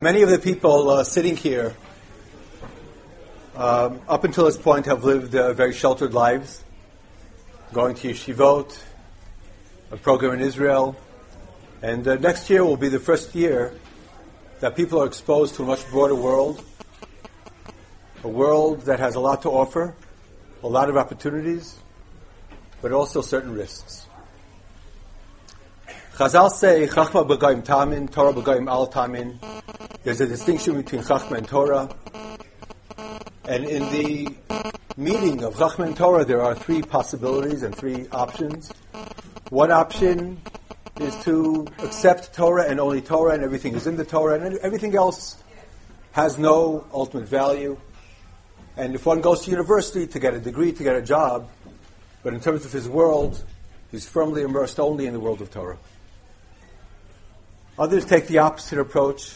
Many of the people uh, sitting here, um, up until this point, have lived uh, very sheltered lives, going to yeshivot, a program in Israel, and uh, next year will be the first year that people are exposed to a much broader world, a world that has a lot to offer, a lot of opportunities, but also certain risks. Chazal say, Chachma b'gayim tamin, Torah b'gayim al tamin. There's a distinction between Chachma and Torah. And in the meaning of Chachma and Torah, there are three possibilities and three options. One option is to accept Torah and only Torah, and everything is in the Torah, and everything else has no ultimate value. And if one goes to university to get a degree, to get a job, but in terms of his world, he's firmly immersed only in the world of Torah. Others take the opposite approach.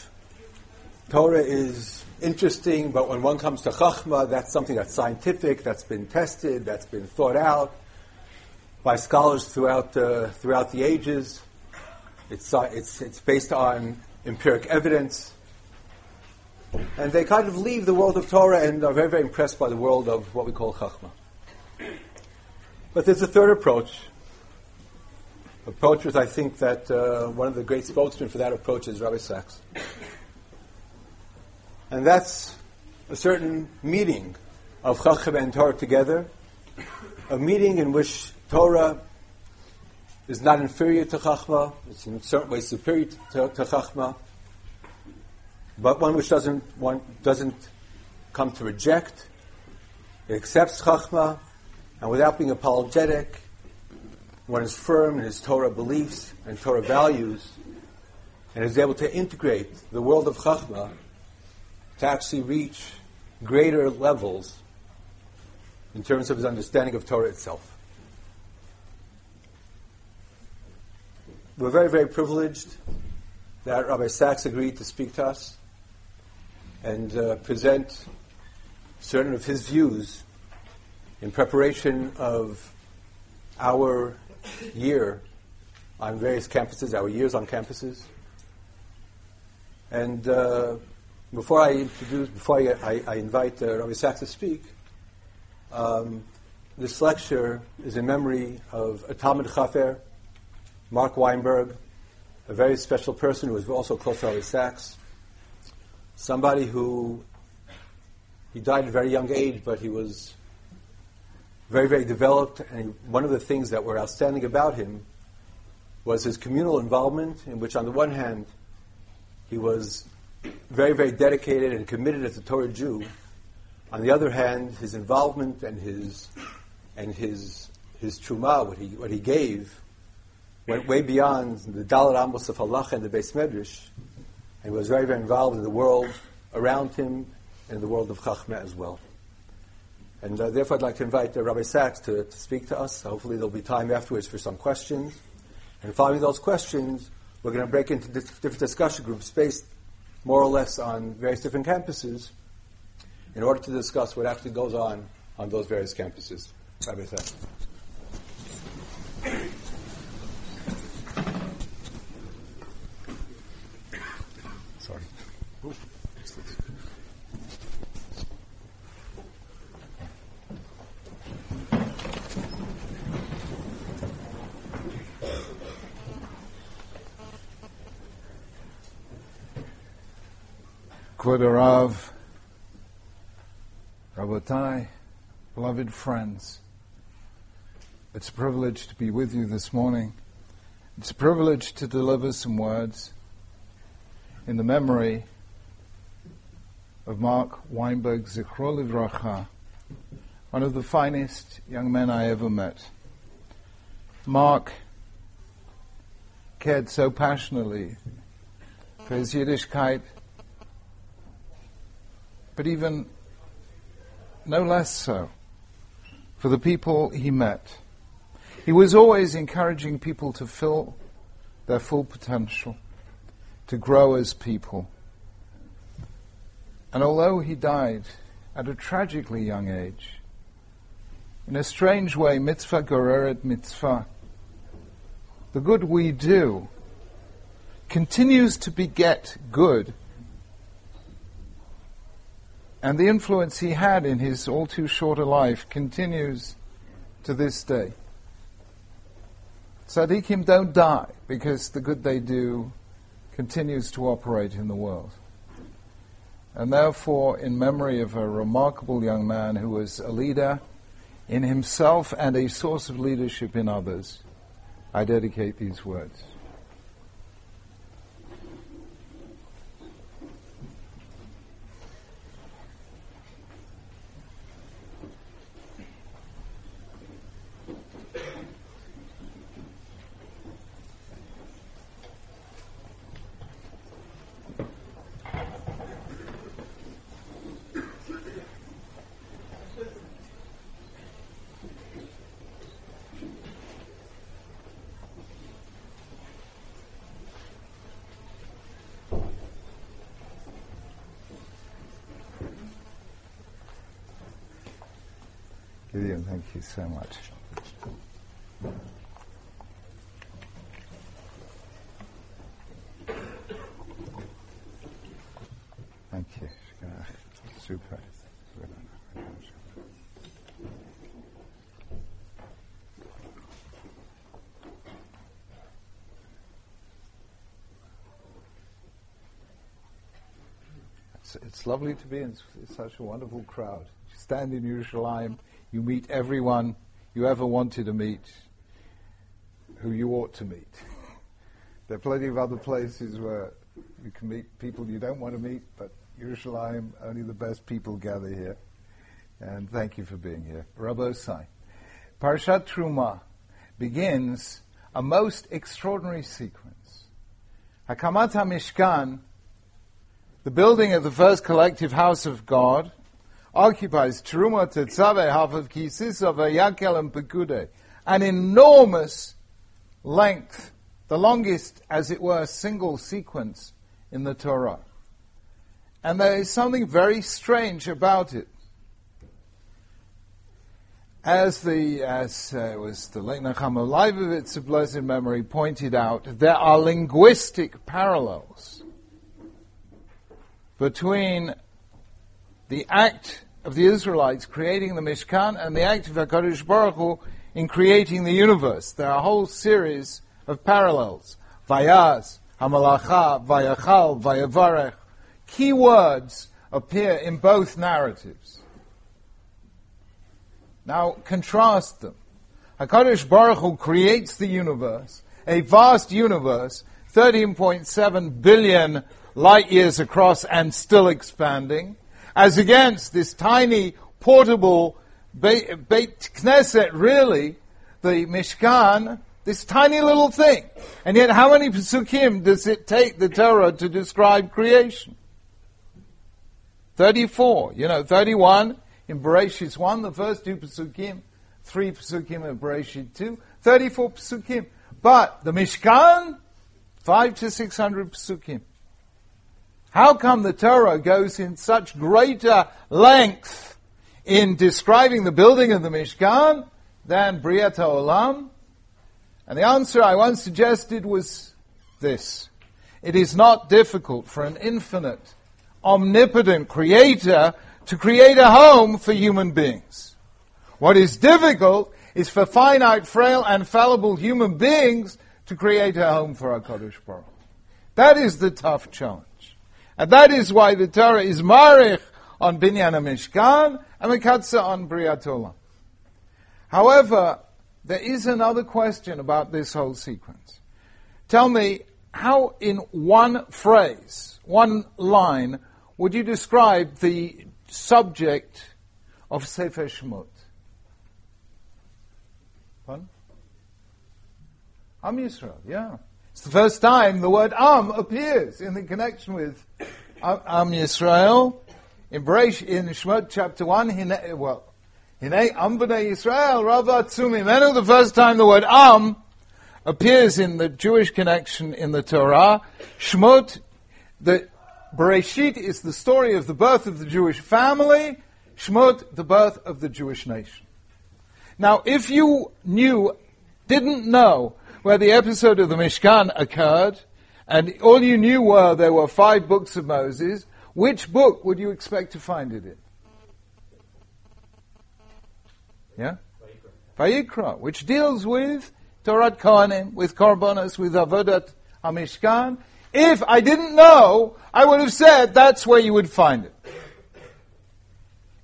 Torah is interesting, but when one comes to Chachma, that's something that's scientific, that's been tested, that's been thought out by scholars throughout, uh, throughout the ages. It's, uh, it's, it's based on empiric evidence. And they kind of leave the world of Torah and are very, very impressed by the world of what we call Chachma. But there's a third approach, approach I think that uh, one of the great spokesmen for that approach is Rabbi Sacks. And that's a certain meeting of Chacham and Torah together, a meeting in which Torah is not inferior to Chachma, it's in a certain way superior to, to Chachma, but one which doesn't, one doesn't come to reject, it accepts Chachma, and without being apologetic, one is firm in his Torah beliefs and Torah values, and is able to integrate the world of Chachma to actually reach greater levels in terms of his understanding of Torah itself. We're very, very privileged that Rabbi Sacks agreed to speak to us and uh, present certain of his views in preparation of our year on various campuses, our years on campuses. And uh, before I introduce, before I, I, I invite uh, Rabbi Sacks to speak, um, this lecture is in memory of a Talmud Chafer, Mark Weinberg, a very special person who was also close to Rabbi Sacks, somebody who he died at a very young age, but he was very, very developed. And one of the things that were outstanding about him was his communal involvement, in which, on the one hand, he was very, very dedicated and committed as a Torah Jew. On the other hand, his involvement and his and his his truma, what he what he gave, went way beyond the Dalit Amos of Allah and the Beis Medrash, and was very, very involved in the world around him and the world of Chachma as well. And uh, therefore, I'd like to invite uh, Rabbi Sacks to, to, speak to us. Hopefully, there'll be time afterwards for some questions. And following those questions, we're going to break into different discussion groups based more or less on various different campuses in order to discuss what actually goes on on those various campuses. Rabbi Sacks. Kvod Rav, Rabotai, beloved friends, it's a privilege to be with you this morning. It's a privilege to deliver some words in the memory of Mark Weinberg Zichro Livracha, one of the finest young men I ever met. Mark cared so passionately for his Yiddishkeit but even no less so for the people he met. He was always encouraging people to fill their full potential, to grow as people. And although he died at a tragically young age, in a strange way, mitzvah goreret mitzvah, the good we do continues to beget good And the influence he had in his all too short a life continues to this day. Tzaddikim don't die because the good they do continues to operate in the world. And therefore, in memory of a remarkable young man who was a leader in himself and a source of leadership in others, I dedicate these words. Gideon, thank you so much. Thank you. Super. It's, it's lovely to be in such a wonderful crowd. Stand in Yerushalayim you meet everyone you ever wanted to meet who you ought to meet. there are plenty of other places where you can meet people you don't want to meet, but Yerushalayim, only the best people gather here. And thank you for being here. Rabbi Rabbosai. Parshat Truma begins a most extraordinary sequence. Hakamat HaMishkan, the building of the first collective house of God, occupies Truma Tetzave, half of Kisisa, Yakel, and Pekude, an enormous length, the longest, as it were, single sequence in the Torah. And there is something very strange about it. As the as uh, was the late Nechama Leibowitz of blessed memory pointed out, there are linguistic parallels between the act of the Israelites creating the Mishkan and the act of HaKadosh Baruch Hu in creating the universe. There are a whole series of parallels. Vayaz, Hamalacha, Vayachal, Vayavarech. Key words appear in both narratives. Now contrast them. HaKadosh Baruch Hu creates the universe, a vast universe, 13.7 billion light years across and still expanding as against this tiny portable Beit, Knesset, really, the Mishkan, this tiny little thing. And yet, how many psukim does it take the Torah to describe creation? 34. You know, 31 in Bereshit 1, the first two psukim, three psukim in Bereshit 2, 34 psukim. But the Mishkan, five to 600 psukim. How come the Torah goes in such greater length in describing the building of the Mishkan than Briat Olam? And the answer I once suggested was this. It is not difficult for an infinite, omnipotent creator to create a home for human beings. What is difficult is for finite, frail, and fallible human beings to create a home for HaKadosh Baruch. That is the tough challenge. And that is why the Torah is marich on Binyan Mishkan and Mekatza on Briatola. However, there is another question about this whole sequence. Tell me, how in one phrase, one line, would you describe the subject of Sefer Shemot? Pardon? Am Yisrael, yeah. It's the first time the word Am appears in the connection with Am Yisrael. In Beresh, in Shemot chapter 1, hine, well, Hine Am B'nai Yisrael, Rav Atzumim. Then the first time the word Am appears in the Jewish connection in the Torah. Shemot, the Bereshit is the story of the birth of the Jewish family. Shemot, the birth of the Jewish nation. Now, if you knew, didn't know where the episode of the Mishkan occurred, and all you knew were there were five books of Moses, which book would you expect to find it in? Yeah? Vayikra, which deals with Torah Kohanim, with Korbanos, with Avodat HaMishkan. If I didn't know, I would have said that's where you would find it.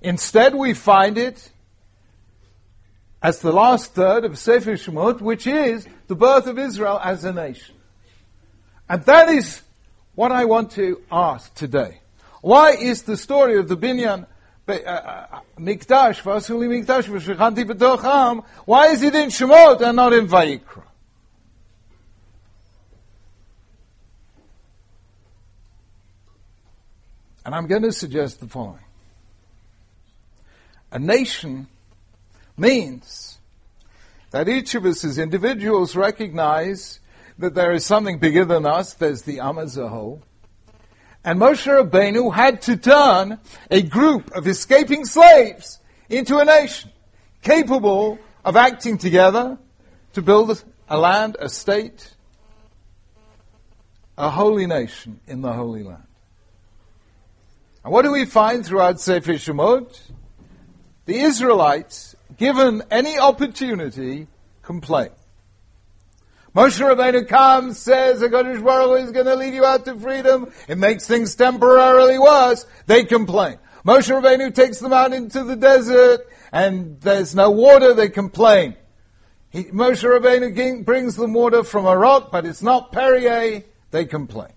Instead, we find it as the last third of Sefer Shemot, which is the birth of Israel as a nation. And that is what I want to ask today. Why is the story of the Binyan uh, uh, Mikdash, Vasuli Mikdash, V'shechanti B'tocham, why is it in Shemot and not in Vayikra? And I'm going to suggest the following. A nation means that each of us as individuals recognize that there is something bigger than us, there's the Am as a whole. And Moshe Rabbeinu had to turn a group of escaping slaves into a nation capable of acting together to build a land, a state, a holy nation in the Holy Land. And what do we find throughout Sefer Shemot? The Israelites, given any opportunity, complain. Moshe Rabbeinu comes, says, HaKadosh Baruch Hu is going to lead you out to freedom. It makes things temporarily worse. They complain. Moshe Rabbeinu takes them out into the desert, and there's no water. They complain. He, Moshe Rabbeinu brings them water from a rock, but it's not Perrier. They complain.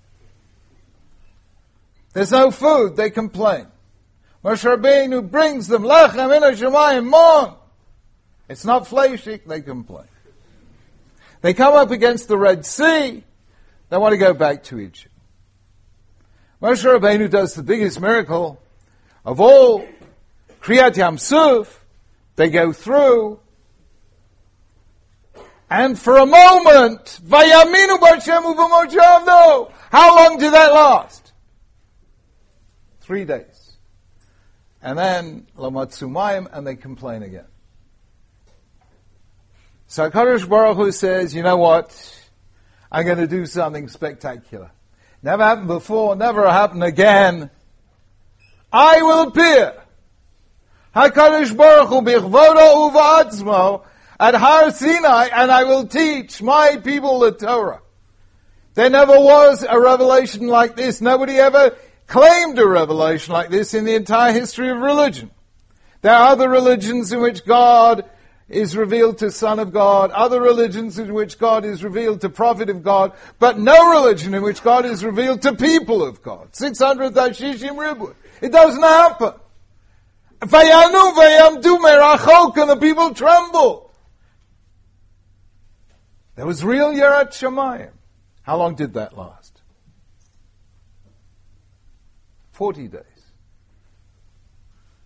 There's no food. They complain. Moshe Rabbeinu brings them lechem in Shemayim mon. It's not fleshik. They complain. They come up against the Red Sea. They want to go back to Egypt. Moshe Rabbeinu does the biggest miracle of all. Kriyat Yam Suf. They go through. And for a moment, Vayaminu. How long did that last? Three days. And then Lamatsumayim, and they complain again. So HaKadosh Baruch Hu says, you know what? I'm going to do something spectacular. Never happened before, never happen again. I will appear. HaKadosh Baruch Hu uva'atzmo at Har Sinai and I will teach my people the Torah. There never was a revelation like this. Nobody ever claimed a revelation like this in the entire history of religion. There are other religions in which God is revealed to Son of God, other religions in which God is revealed to Prophet of God, but no religion in which God is revealed to people of God. 600 Ashishim Ribud. It doesn't happen. Vayanu vayamdu merachok, and the people tremble. There was real Yerat Shemayim. How long did that last? Forty days.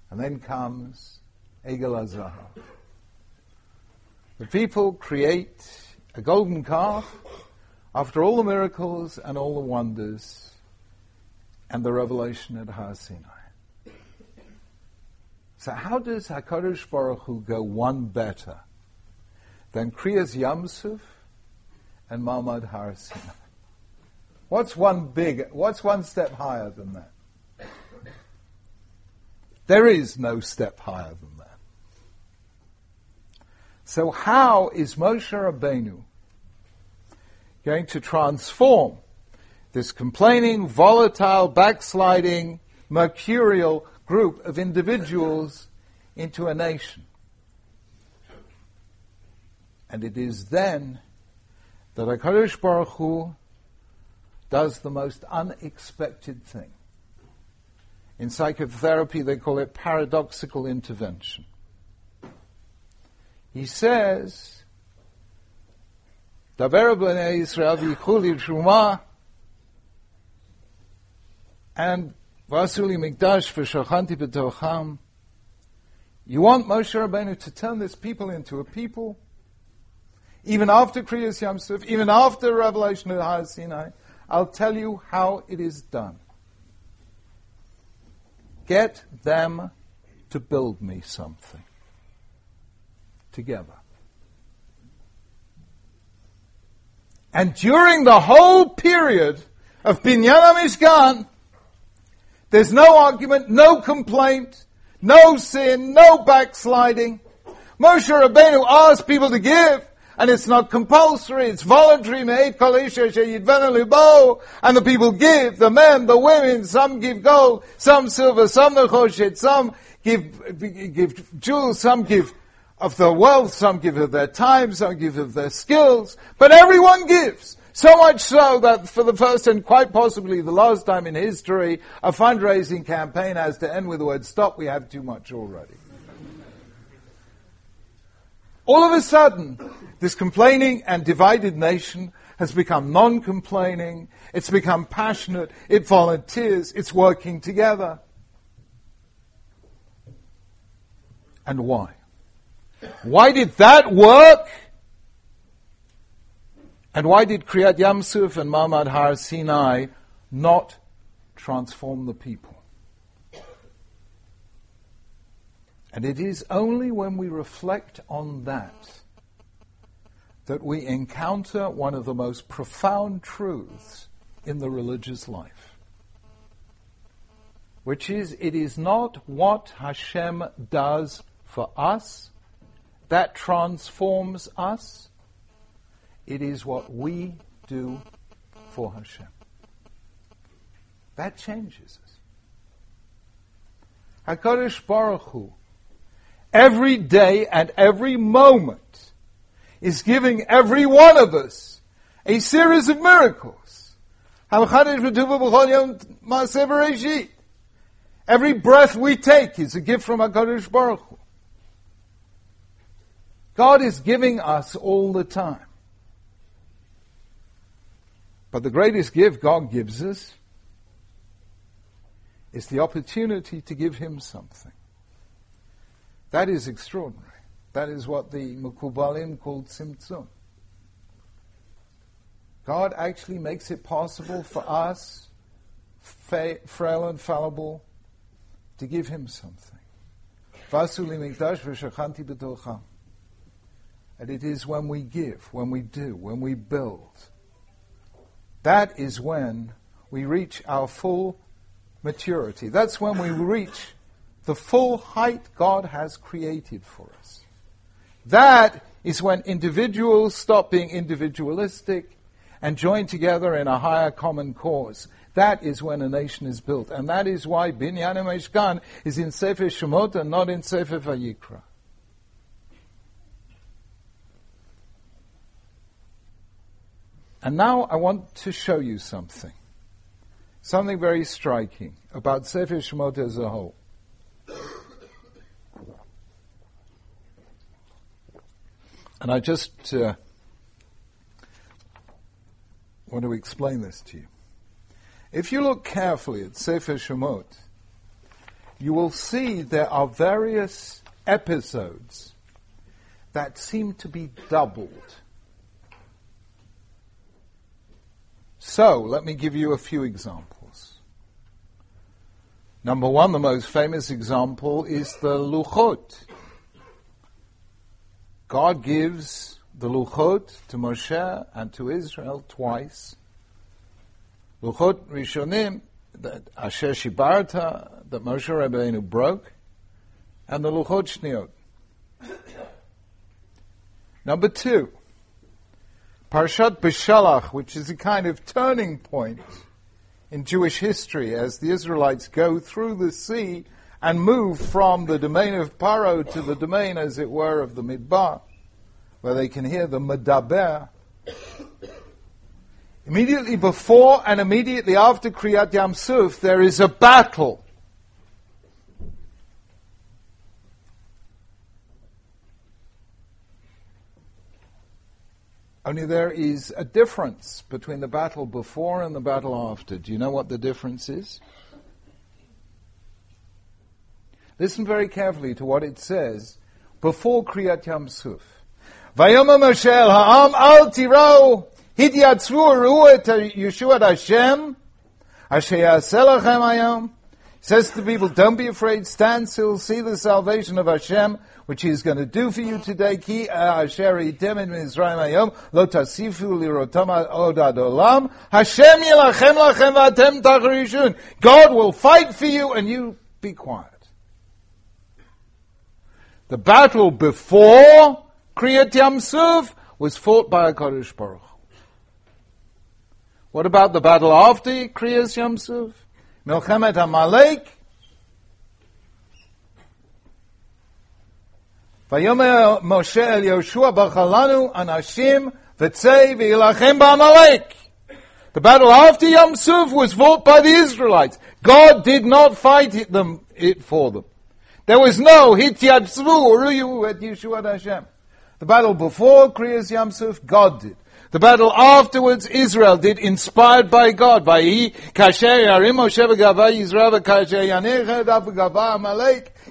And then comes Egel Azahar. The people create a golden calf after all the miracles and all the wonders and the revelation at Har Sinai. So how does HaKadosh Baruch Hu go one better than Kriyas Yamsuf and Mamad Har Sinai? What's one big, what's one step higher than that? There is no step higher than that. So how is Moshe Rabbeinu going to transform this complaining, volatile, backsliding, mercurial group of individuals into a nation? And it is then that HaKadosh Baruch Hu does the most unexpected thing. In psychotherapy, they call it paradoxical intervention. He says, Daber b'nei Yisrael v'yichuli truma and vasuli mikdash v'shochanti b'tocham. You want Moshe Rabbeinu to turn this people into a people, even after Kriyas Yamsuf, even after revelation of Har Sinai. I'll tell you how it is done. Get them to build me something together. And during the whole period of Binyan Mishkan, There's no argument, no complaint, no sin, no backsliding. Moshe Rabbeinu asked people to give, and it's not compulsory, it's voluntary, and the people give, the men, the women, some give gold, some silver, some nechoshet, some give, give jewels, some give of their wealth, some give of their time, some give of their skills, but everyone gives. So much so that for the first and quite possibly the last time in history, a fundraising campaign has to end with the word stop, we have too much already. All of a sudden, this complaining and divided nation has become non-complaining, it's become passionate, it volunteers, it's working together. And why? Why did that work? And why did Kriyat Yamsuf and Ma'amad Har Sinai not transform the people? And it is only when we reflect on that that we encounter one of the most profound truths in the religious life, which is it is not what Hashem does for us that transforms us, it is what we do for Hashem. That changes us. HaKadosh Baruch Hu every day and every moment is giving every one of us a series of miracles. Every breath we take is a gift from HaKadosh Baruch Hu. God is giving us all the time. But the greatest gift God gives us is the opportunity to give Him something. That is extraordinary. That is what the Mekubalim called Tzimtzum. God actually makes it possible for us, frail and fallible, to give Him something. And it is when we give, when we do, when we build. That is when we reach our full maturity. That's when we reach the full height God has created for us. That is when individuals stop being individualistic and join together in a higher common cause. That is when a nation is built. And that is why Binyan Mishkan is in Sefer Shemot and not in Sefer Vayikra. And now I want to show you something. Something very striking about Sefer Shemot as a whole. And I just uh, want to explain this to you. If you look carefully at Sefer Shemot, you will see there are various episodes that seem to be doubled. So, let me give you a few examples. Number one, the most famous example is the Luchot. God gives the Luchot to Moshe and to Israel twice. Luchot Rishonim, that Asher Shibarta, that Moshe Rabbeinu broke, and the Luchot Shniot. Number two, Parshat Beshalach, which is a kind of turning point in Jewish history as the Israelites go through the sea and move from the domain of Paro to the domain, as it were, of the Midbar, where they can hear the Medaber. Immediately before and immediately after Kriyat Yam Suf, there is a battle. Only there is a difference between the battle before and the battle after. Do you know what the difference is? Listen very carefully to what it says before Kriyat Yam Suf. Vayoma Moshe ha'am al tirau hityatzvu ru'u et Yeshua Hashem asher yaseh lachem hayom Says to the people, don't be afraid, stand still, see the salvation of Hashem, which He is going to do for you today. Ki lo tasifu olam. Hashem yilachem lachem v'atem tachrishun. God will fight for you and you be quiet. The battle before Kriyat Yamsuf was fought by a Kodesh Baruch. What about the battle after Kriyat Yamsuf? Milchemet Amalek. ויאמר משה אל יהושע בחלנו אנשים וצא וילחם בעמלק. The battle after Yom Suf was fought by the Israelites. God did not fight it, them, it for them. There was no Hityatzvu Uruyu at Yeshua Hashem. The battle before Kriyas Yom Suf, God did. The battle afterwards, Israel did, inspired by God.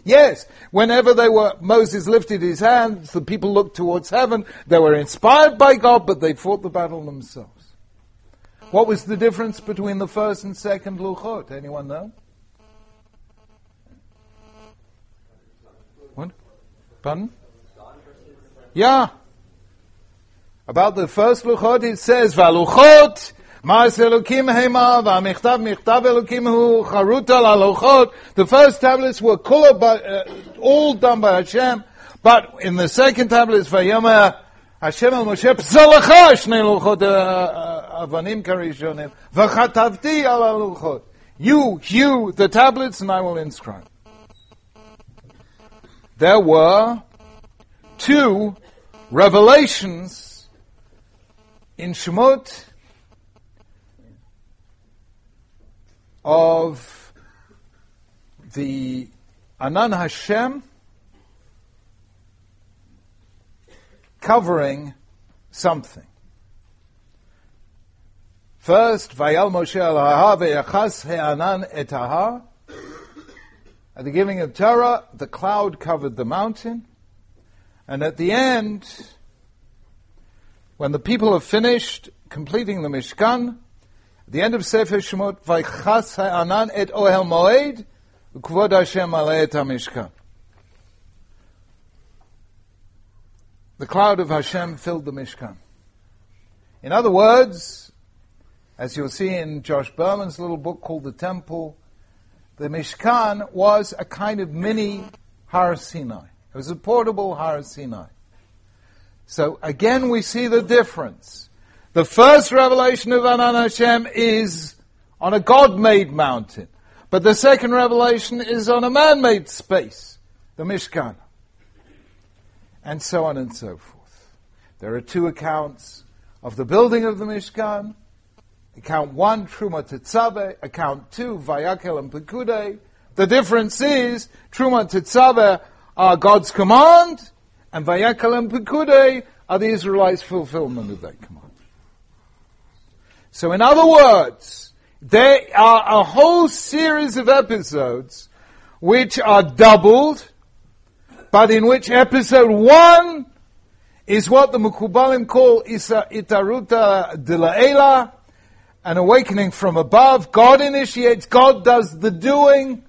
Yes, whenever they were, Moses lifted his hands, the people looked towards heaven. They were inspired by God, but they fought the battle themselves. What was the difference between the first and second Luchot? Anyone know? What? Pardon? Yeah. About the first luchot, it says, "Valuchot The first tablets were by, uh, all done by Hashem, but in the second tablets, Vayama Hashem al Moshe Pzalacha Shnei Luchot uh, uh, Avanim Karishonim v'Chatavti al Luchot. You hew the tablets, and I will inscribe. There were two revelations in Shemot of the Anan Hashem covering something. First, Vayal Moshe al Ha'ar ve'yachas he'anan et At the giving of Torah, the cloud covered the mountain. And at the end, when the people have finished completing the Mishkan, the end of Sefer Shemot, Vaychas ha'anan et ohel moed, ukvod Hashem et mishkan The cloud of Hashem filled the Mishkan. In other words, as you'll see in Josh Berman's little book called The Temple, the Mishkan was a kind of mini Har Sinai. It was a portable Har Sinai. So again, we see the difference. The first revelation of Anan Hashem is on a God-made mountain. But the second revelation is on a man-made space, the Mishkan. And so on and so forth. There are two accounts of the building of the Mishkan. Account one, Truma Tetzaveh. Account two, Vayakel and Pekudei. The difference is, Truma Tetzaveh are God's command, and Vayakel and Pekudei are the Israelites' fulfillment of that command. So in other words, there are a whole series of episodes which are doubled, but in which episode one is what the Mekubalim call Itaruta de la Ela, an awakening from above. God initiates, God does the doing.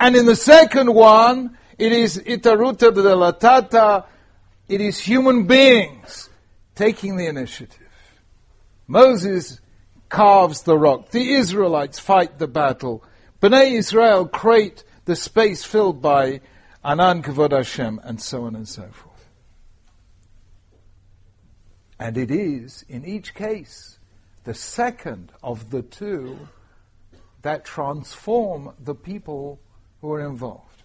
And in the second one, it is Itaruta de la Tata, it is human beings taking the initiative. Moses carves the rock. The Israelites fight the battle. Bnei Israel create the space filled by Anan Kavod Hashem, and so on and so forth. And it is, in each case, the second of the two that transform the people who are involved.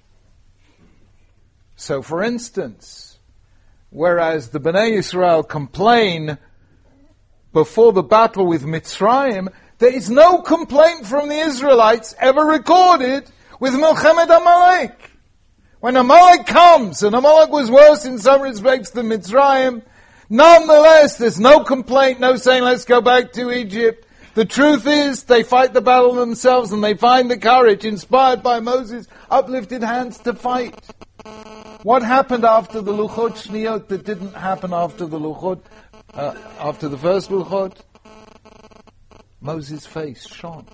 So, for instance, Whereas the Bnei Israel complain before the battle with Mitzrayim, there is no complaint from the Israelites ever recorded with Milchemet Amalek. When Amalek comes, and Amalek was worse in some respects than Mitzrayim, nonetheless, there's no complaint, no saying, let's go back to Egypt. The truth is, they fight the battle themselves and they find the courage, inspired by Moses' uplifted hands to fight. What happened after the Luchot Shniyot that didn't happen after the Luchot, uh, after the first Luchot? Moses' face shone.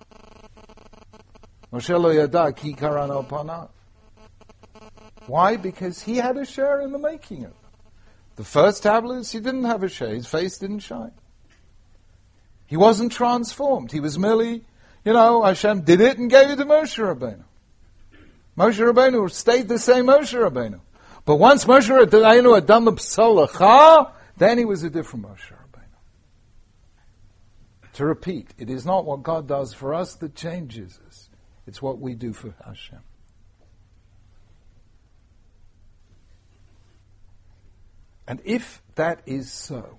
Moshe lo yada ki panav. Why? Because he had a share in the making of it. The first tablets, he didn't have a share. His face didn't shine. He wasn't transformed. He was merely, you know, Hashem did it and gave it to Moshe Rabbeinu. Moshe Rabbeinu stayed the same Moshe Rabbeinu. But once Moshe Rabbeinu had done the psalacha, then he was a different Moshe Rabbeinu. To repeat, it is not what God does for us that changes us. It's what we do for Hashem. And if that is so,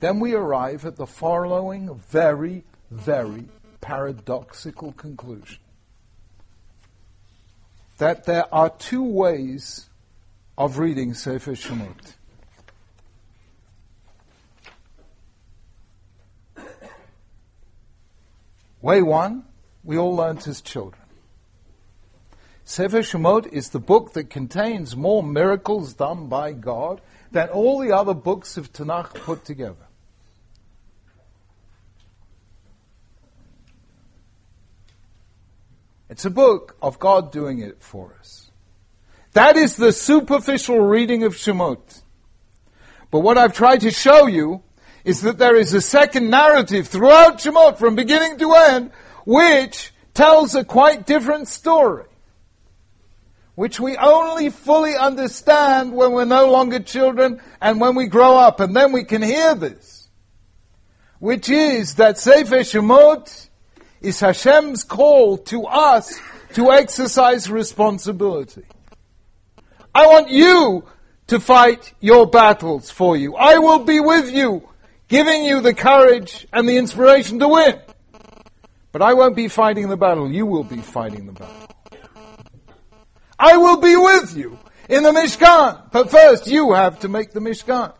then we arrive at the following very, very paradoxical conclusion that there are two ways of reading Sefer Shemot. Way one, we all learnt as children. Sefer Shemot is the book that contains more miracles done by God than all the other books of Tanakh put together. It's a book of God doing it for us. That is the superficial reading of Shemot. But what I've tried to show you is that there is a second narrative throughout Shemot from beginning to end which tells a quite different story. Which we only fully understand when we're no longer children and when we grow up and then we can hear this. Which is that Sefer Shemot is Hashem's call to us to exercise responsibility. I want you to fight your battles for you. I will be with you, giving you the courage and the inspiration to win. But I won't be fighting the battle. You will be fighting the battle. I will be with you in the Mishkan. But first, you have to make the Mishkan.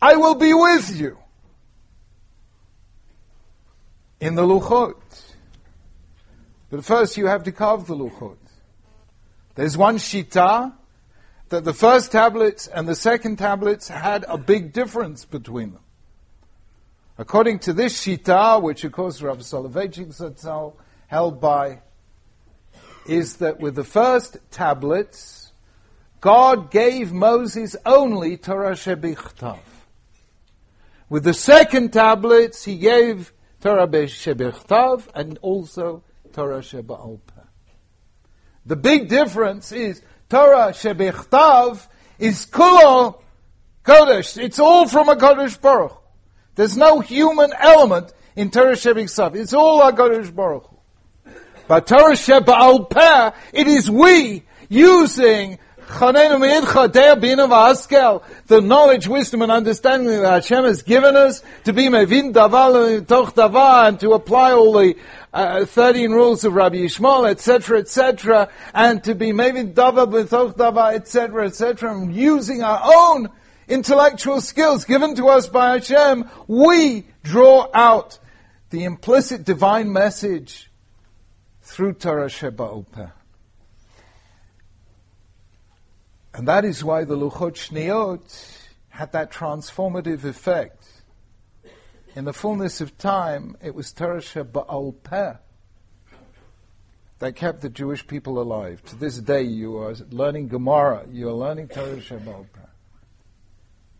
I will be with you in the Luchot. But first you have to carve the Luchot. There's one Shita that the first tablets and the second tablets had a big difference between them. According to this Shita, which of course Rabbi Soloveitchik Zatzal held by, is that with the first tablets, God gave Moses only Torah Shebichtav. With the second tablets, he gave Torah Shebechtav and also Torah Sheba'al The big difference is Torah Shebechtav is Kulo Kodesh. It's all from a Kodesh Baruch. There's no human element in Torah Shebechtav. It's all a Kodesh Baruch. But Torah Sheba'al Peh, it is we using the knowledge, wisdom, and understanding that Hashem has given us to be mevin davar toch davar and to apply all the uh, 13 rules of Rabbi Yishmael, etc., etc., and to be mevin davar b'toch davar, etc., etc., and using our own intellectual skills given to us by Hashem, we draw out the implicit divine message through Torah Sheba Peh. And that is why the Luchot Shniot had that transformative effect. In the fullness of time, it was Torah Ba'al Peh that kept the Jewish people alive. To this day, you are learning Gemara, you are learning Torah Ba'al Peh.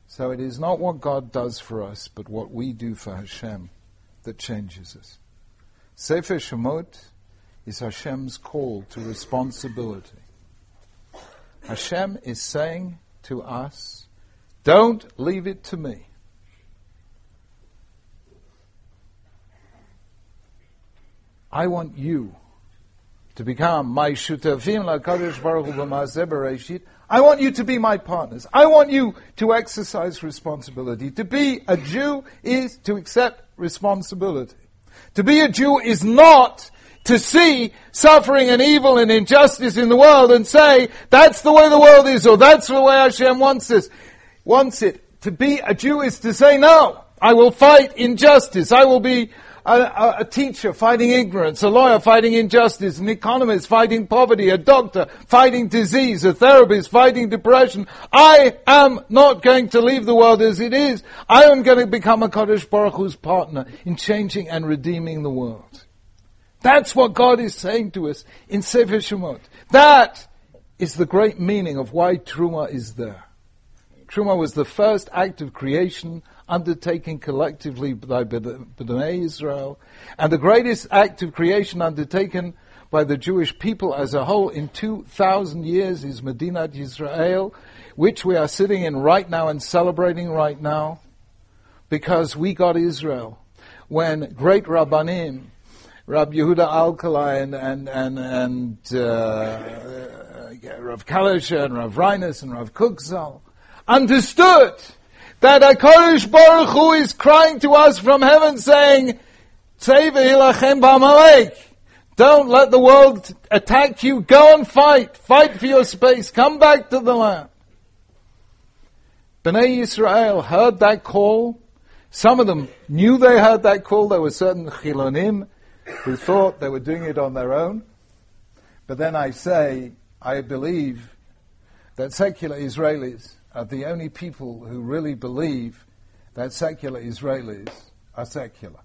So it is not what God does for us, but what we do for Hashem that changes us. Sefer Shemot is Hashem's call to responsibility. Hashem is saying to us, don't leave it to me. I want you to become my shutafim lakadosh baruch hu I want you to be my partners. I want you to exercise responsibility. To be a Jew is to accept responsibility. To be a Jew is not to see suffering and evil and injustice in the world and say, that's the way the world is, or that's the way Hashem wants this, wants it. To be a Jew is to say, no, I will fight injustice. I will be a, a, a, teacher fighting ignorance, a lawyer fighting injustice, an economist fighting poverty, a doctor fighting disease, a therapist fighting depression. I am not going to leave the world as it is. I am going to become a Kodesh Baruch Hu's partner in changing and redeeming the world. That's what God is saying to us in Sefer Shemot. That is the great meaning of why Truma is there. Truma was the first act of creation undertaken collectively by B'nai Israel, and the greatest act of creation undertaken by the Jewish people as a whole in 2,000 years is Medinat Israel, which we are sitting in right now and celebrating right now, because we got Israel. When great Rabbanim, Rab Yehuda Alkalai and, and, and, and uh, Rav Kalisher and Rav Reines and Rav Kuksal understood that HaKadosh Baruch Hu is crying to us from heaven saying, don't let the world attack you. Go and fight. Fight for your space. Come back to the land. Bnei Israel heard that call. Some of them knew they heard that call. There were certain chilonim who thought they were doing it on their own. But then I say, I believe that secular Israelis are the only people who really believe that secular Israelis are secular.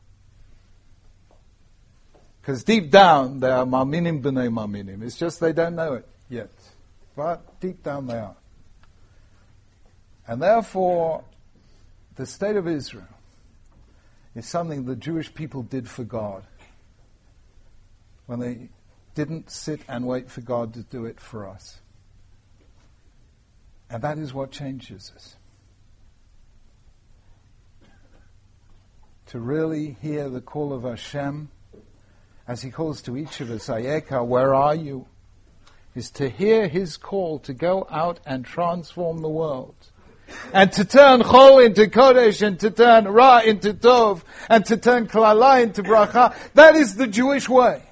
Because deep down they are Maminim b'nei Maminim. It's just they don't know it yet. But deep down they are. And therefore, the state of Israel is something the Jewish people did for God when they didn't sit and wait for God to do it for us. And that is what changes us. To really hear the call of Hashem, as He calls to each of us, Ayeka, where are you? Is to hear His call to go out and transform the world. And to turn Chol into Kodesh, and to turn Ra into Tov, and to turn Klala into Bracha. That is the Jewish way.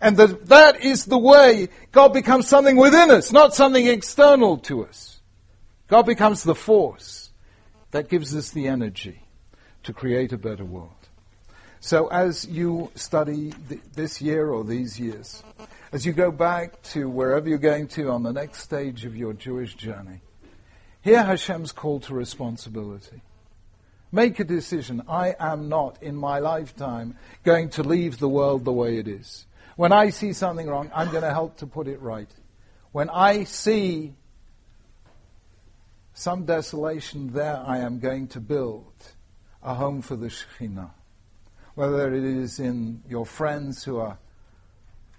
And that, that is the way God becomes something within us, not something external to us. God becomes the force that gives us the energy to create a better world. So as you study th- this year or these years, as you go back to wherever you're going to on the next stage of your Jewish journey, hear Hashem's call to responsibility. Make a decision. I am not, in my lifetime, going to leave the world the way it is. When I see something wrong, I'm going to help to put it right. When I see some desolation there I am going to build a home for the Shekhinah. Whether it is in your friends who are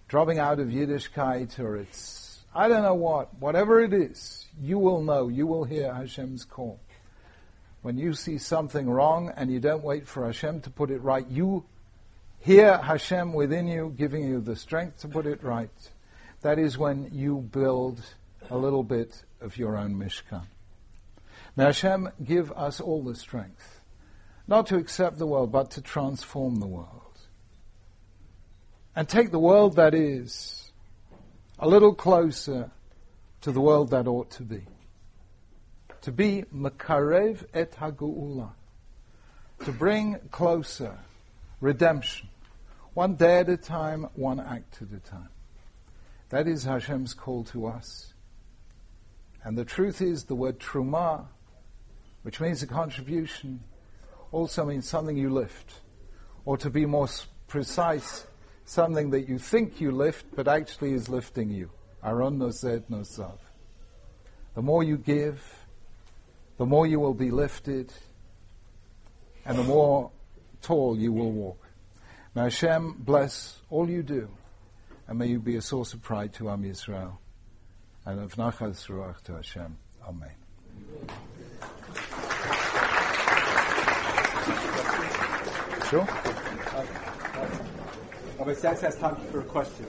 dropping out of Yiddishkeit or it's, I don't know what, whatever it is, you will know, you will hear Hashem's call. When you see something wrong and you don't wait for Hashem to put it right, you hear Hashem within you giving you the strength to put it right. That is when you build a little bit of your own Mishkan. May Hashem give us all the strength, not to accept the world, but to transform the world. And take the world that is a little closer to the world that ought to be. To be Makarev et Hagu'ula. To bring closer redemption. One day at a time, one act at a time. That is Hashem's call to us. And the truth is, the word truma which means a contribution, also means something you lift. Or to be more precise, something that you think you lift, but actually is lifting you. Aron nosed nosav. The more you give, the more you will be lifted, and the more tall you will walk. May Hashem bless all you do, and may you be a source of pride to Am Yisrael, and of nachas ruach to Hashem. Amen. Sure. Uh, uh, Sacks has time for a question.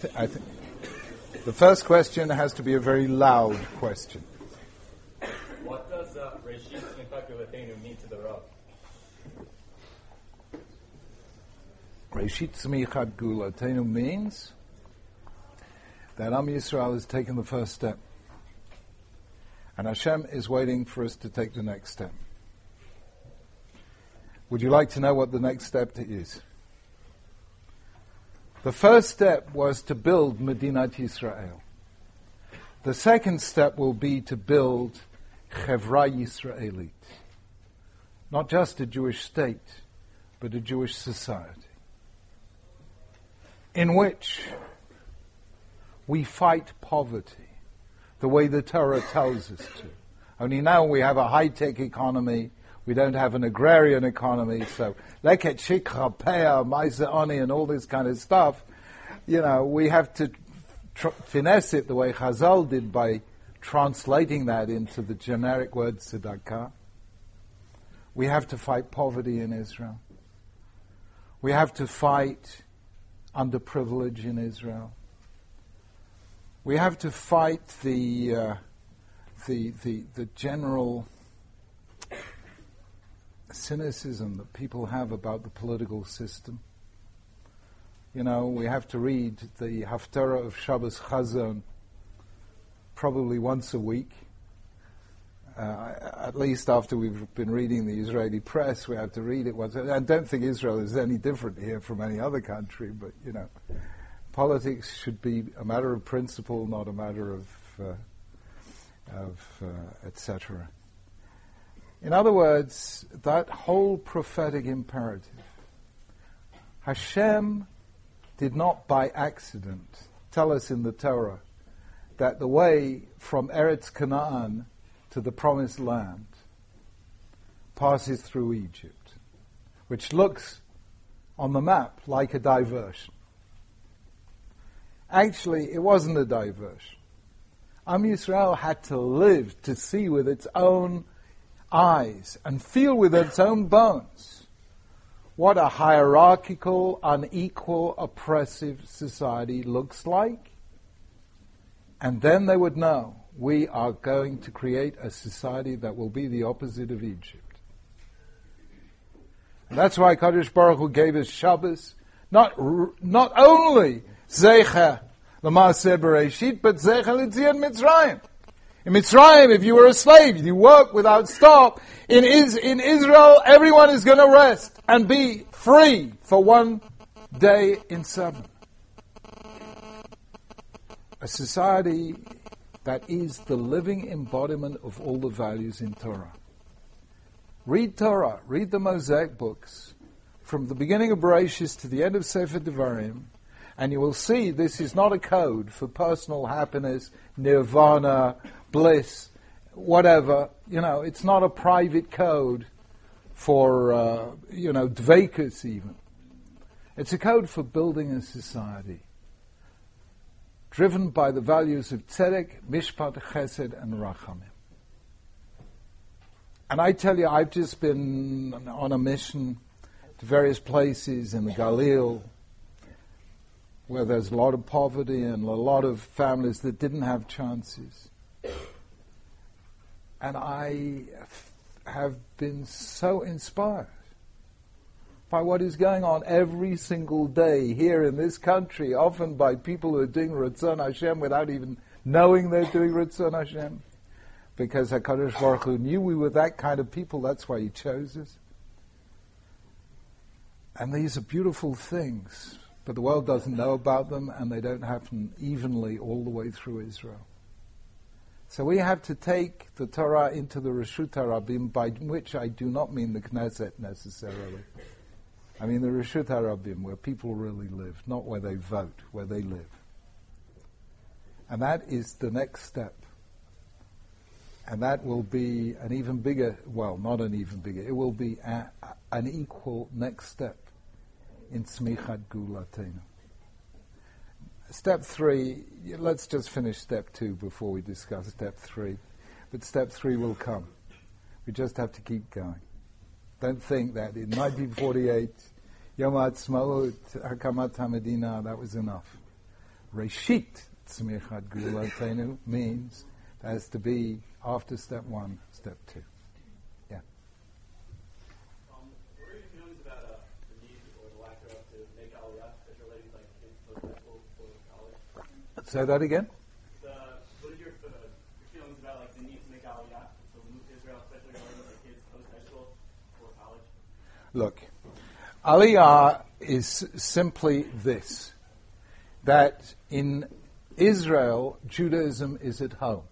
th- I th- the first question has to be a very loud question. What does uh, Reshit Smicha mean to the Rav? Reshit Smichat Gulatenu means that Am Yisrael has taken the first step. And Hashem is waiting for us to take the next step. Would you like to know what the next step is? The first step was to build Medinat Yisrael. The second step will be to build Chevra Yisraelit. Not just a Jewish state, but a Jewish society. In which we fight poverty the way the Torah tells us to. Only now we have a high-tech economy. We don't have an agrarian economy. So, leket shikha, and all this kind of stuff. You know, we have to tr- finesse it the way Chazal did by translating that into the generic word tzedakah. We have to fight poverty in Israel. We have to fight underprivilege in Israel. We have to fight the, uh, the, the, the general cynicism that people have about the political system. You know, we have to read the Haftarah of Shabbos Chazon probably once a week. Uh, at least after we've been reading the Israeli press, we have to read it once. I don't think Israel is any different here from any other country, but you know, politics should be a matter of principle, not a matter of, uh, of uh, etc. In other words, that whole prophetic imperative, Hashem did not by accident tell us in the Torah that the way from Eretz Canaan to the Promised Land passes through Egypt, which looks on the map like a diversion. Actually, it wasn't a diversion. Am Yisrael had to live to see with its own eyes and feel with its own bones what a hierarchical, unequal, oppressive society looks like. And then they would know we are going to create a society that will be the opposite of Egypt. And that's why Kadosh Baruch Hu gave us Shabbos, not, not only Zecha L'Maaseh Bereshit, but Zecha L'Tzion Mitzrayim. In Mitzrayim, if you were a slave, you work without stop. In, Is, in Israel, everyone is going to rest and be free for one day in seven. A society that is the living embodiment of all the values in Torah. Read Torah, read the Mosaic books, from the beginning of Bereshit to the end of Sefer Devarim, and you will see this is not a code for personal happiness, nirvana, bliss, whatever. You know, it's not a private code for, uh, you know, dvekas even. It's a code for building a society driven by the values of tzedek, mishpat, chesed, and rachamim. And I tell you, I've just been on a mission to various places in the Galil where there's a lot of poverty and a lot of families that didn't have chances. And I have been so inspired by what is going on every single day here in this country, often by people who are doing Ratzon Hashem without even knowing they're doing Ratzon Hashem. Because HaKadosh Baruch Hu knew we were that kind of people, that's why He chose us. And these are beautiful things, but the world doesn't know about them and they don't happen evenly all the way through Israel. So we have to take the Torah into the Reshut Harabim, by which I do not mean the Knesset necessarily. I mean the Reshut Harabim, where people really live, not where they vote, where they live. And that is the next step. And that will be an even bigger, well, not an even bigger, it will be a, a, an equal next step in Tzmichat Gulatenu. Step three, let's just finish step two before we discuss step three. But step three will come. We just have to keep going. Don't think that in 1948, Yom Ha'atzmaut, Hakamat HaMedina, that was enough. Reshit Tzmichat Gulatenu means that has to be after step one, step two. Yeah. Um, what are your feelings about uh, the need or the lack of to make Say that again. The, what are your, uh, your feelings about like the need to make Aliyah, so move to Israel, especially when like kids post high school that again. Look, Aliyah is simply this that in Israel, Judaism is at home.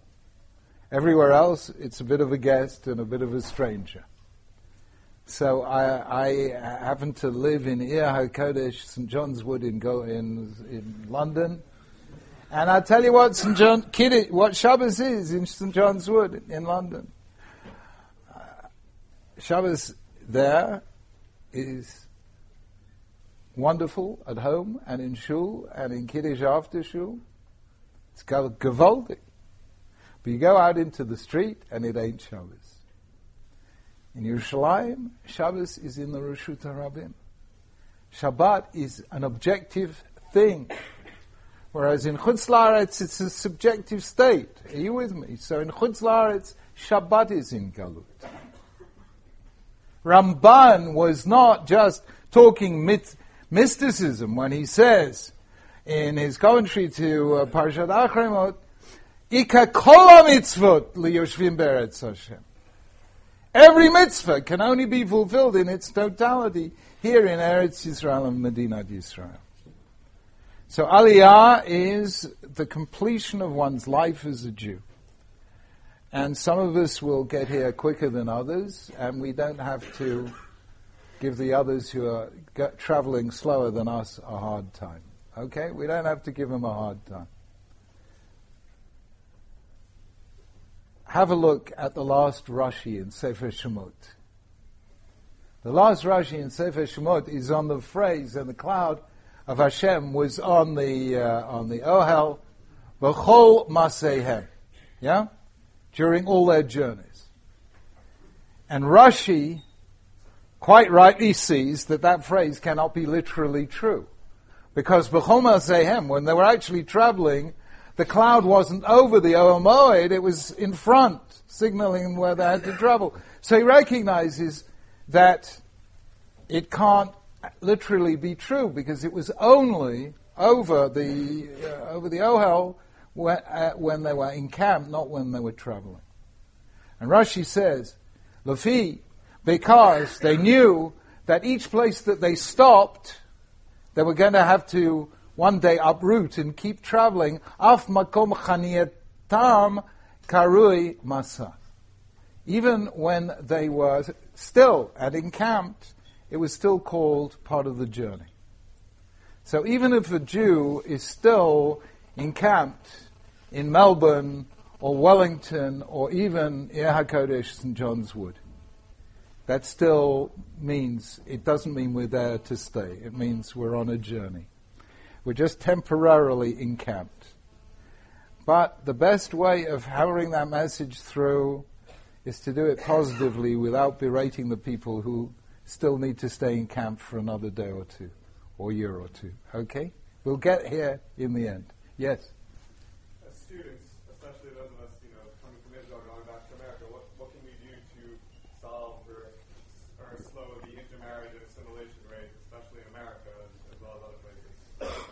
Everywhere else, it's a bit of a guest and a bit of a stranger. So I, I happen to live in Ir HaKodesh, St. John's Wood in, Go, in, in London. And I tell you what, St. John, Kiddush, what Shabbos is in St. John's Wood in London. Uh, Shabbos there is wonderful at home and in shul and in Kiddush after shul. It's gewaldig. But you go out into the street and it ain't Shabbos. In Yerushalayim, Shabbos is in the Rishut HaRabim. Shabbat is an objective thing. Whereas in Chutz La'aretz, it's a subjective state. Are you with me? So in Chutz La'aretz, Shabbat is in Galut. Ramban was not just talking myth, mysticism when he says in his commentary to uh, Parshat Acharei Mot, Ika kol mitzvot liyoshvim beretz Hashem. Every mitzvah can only be fulfilled in its totality here in Eretz Yisrael and Medina Yisrael. So Aliyah is the completion of one's life as a Jew. And some of us will get here quicker than others, and we don't have to give the others who are traveling slower than us a hard time. Okay? We don't have to give them a hard time. Have a look at the last Rashi in Sefer Shemot. The last Rashi in Sefer Shemot is on the phrase, and the cloud of Hashem was on the uh, on the Ohel, v'chol masehem, yeah, during all their journeys. And Rashi quite rightly sees that that phrase cannot be literally true. Because Bechoma Sehem, when they were actually traveling, the cloud wasn't over the Ohel Moed, it was in front, signaling where they had to travel. So he recognizes that it can't literally be true because it was only over the, uh, over the Ohel when, uh, when they were encamped, not when they were traveling. And Rashi says, Lafi, because they knew that each place that they stopped, they were going to have to one day uproot and keep traveling. Af makom chanietam karui masa. Even when they were still and encamped, it was still called part of the journey. So even if a Jew is still encamped in Melbourne or Wellington or even Ir HaKodesh St. John's Wood, that still means, it doesn't mean we're there to stay. It means we're on a journey. We're just temporarily encamped. But the best way of hammering that message through is to do it positively without berating the people who still need to stay in camp for another day or two, or year or two. Okay? We'll get here in the end. Yes? As students, especially those of us You know, coming from Israel, going back to America, what, what can we do to solve or, or slow the intermarriage and assimilation rate, especially in America as, well as other places?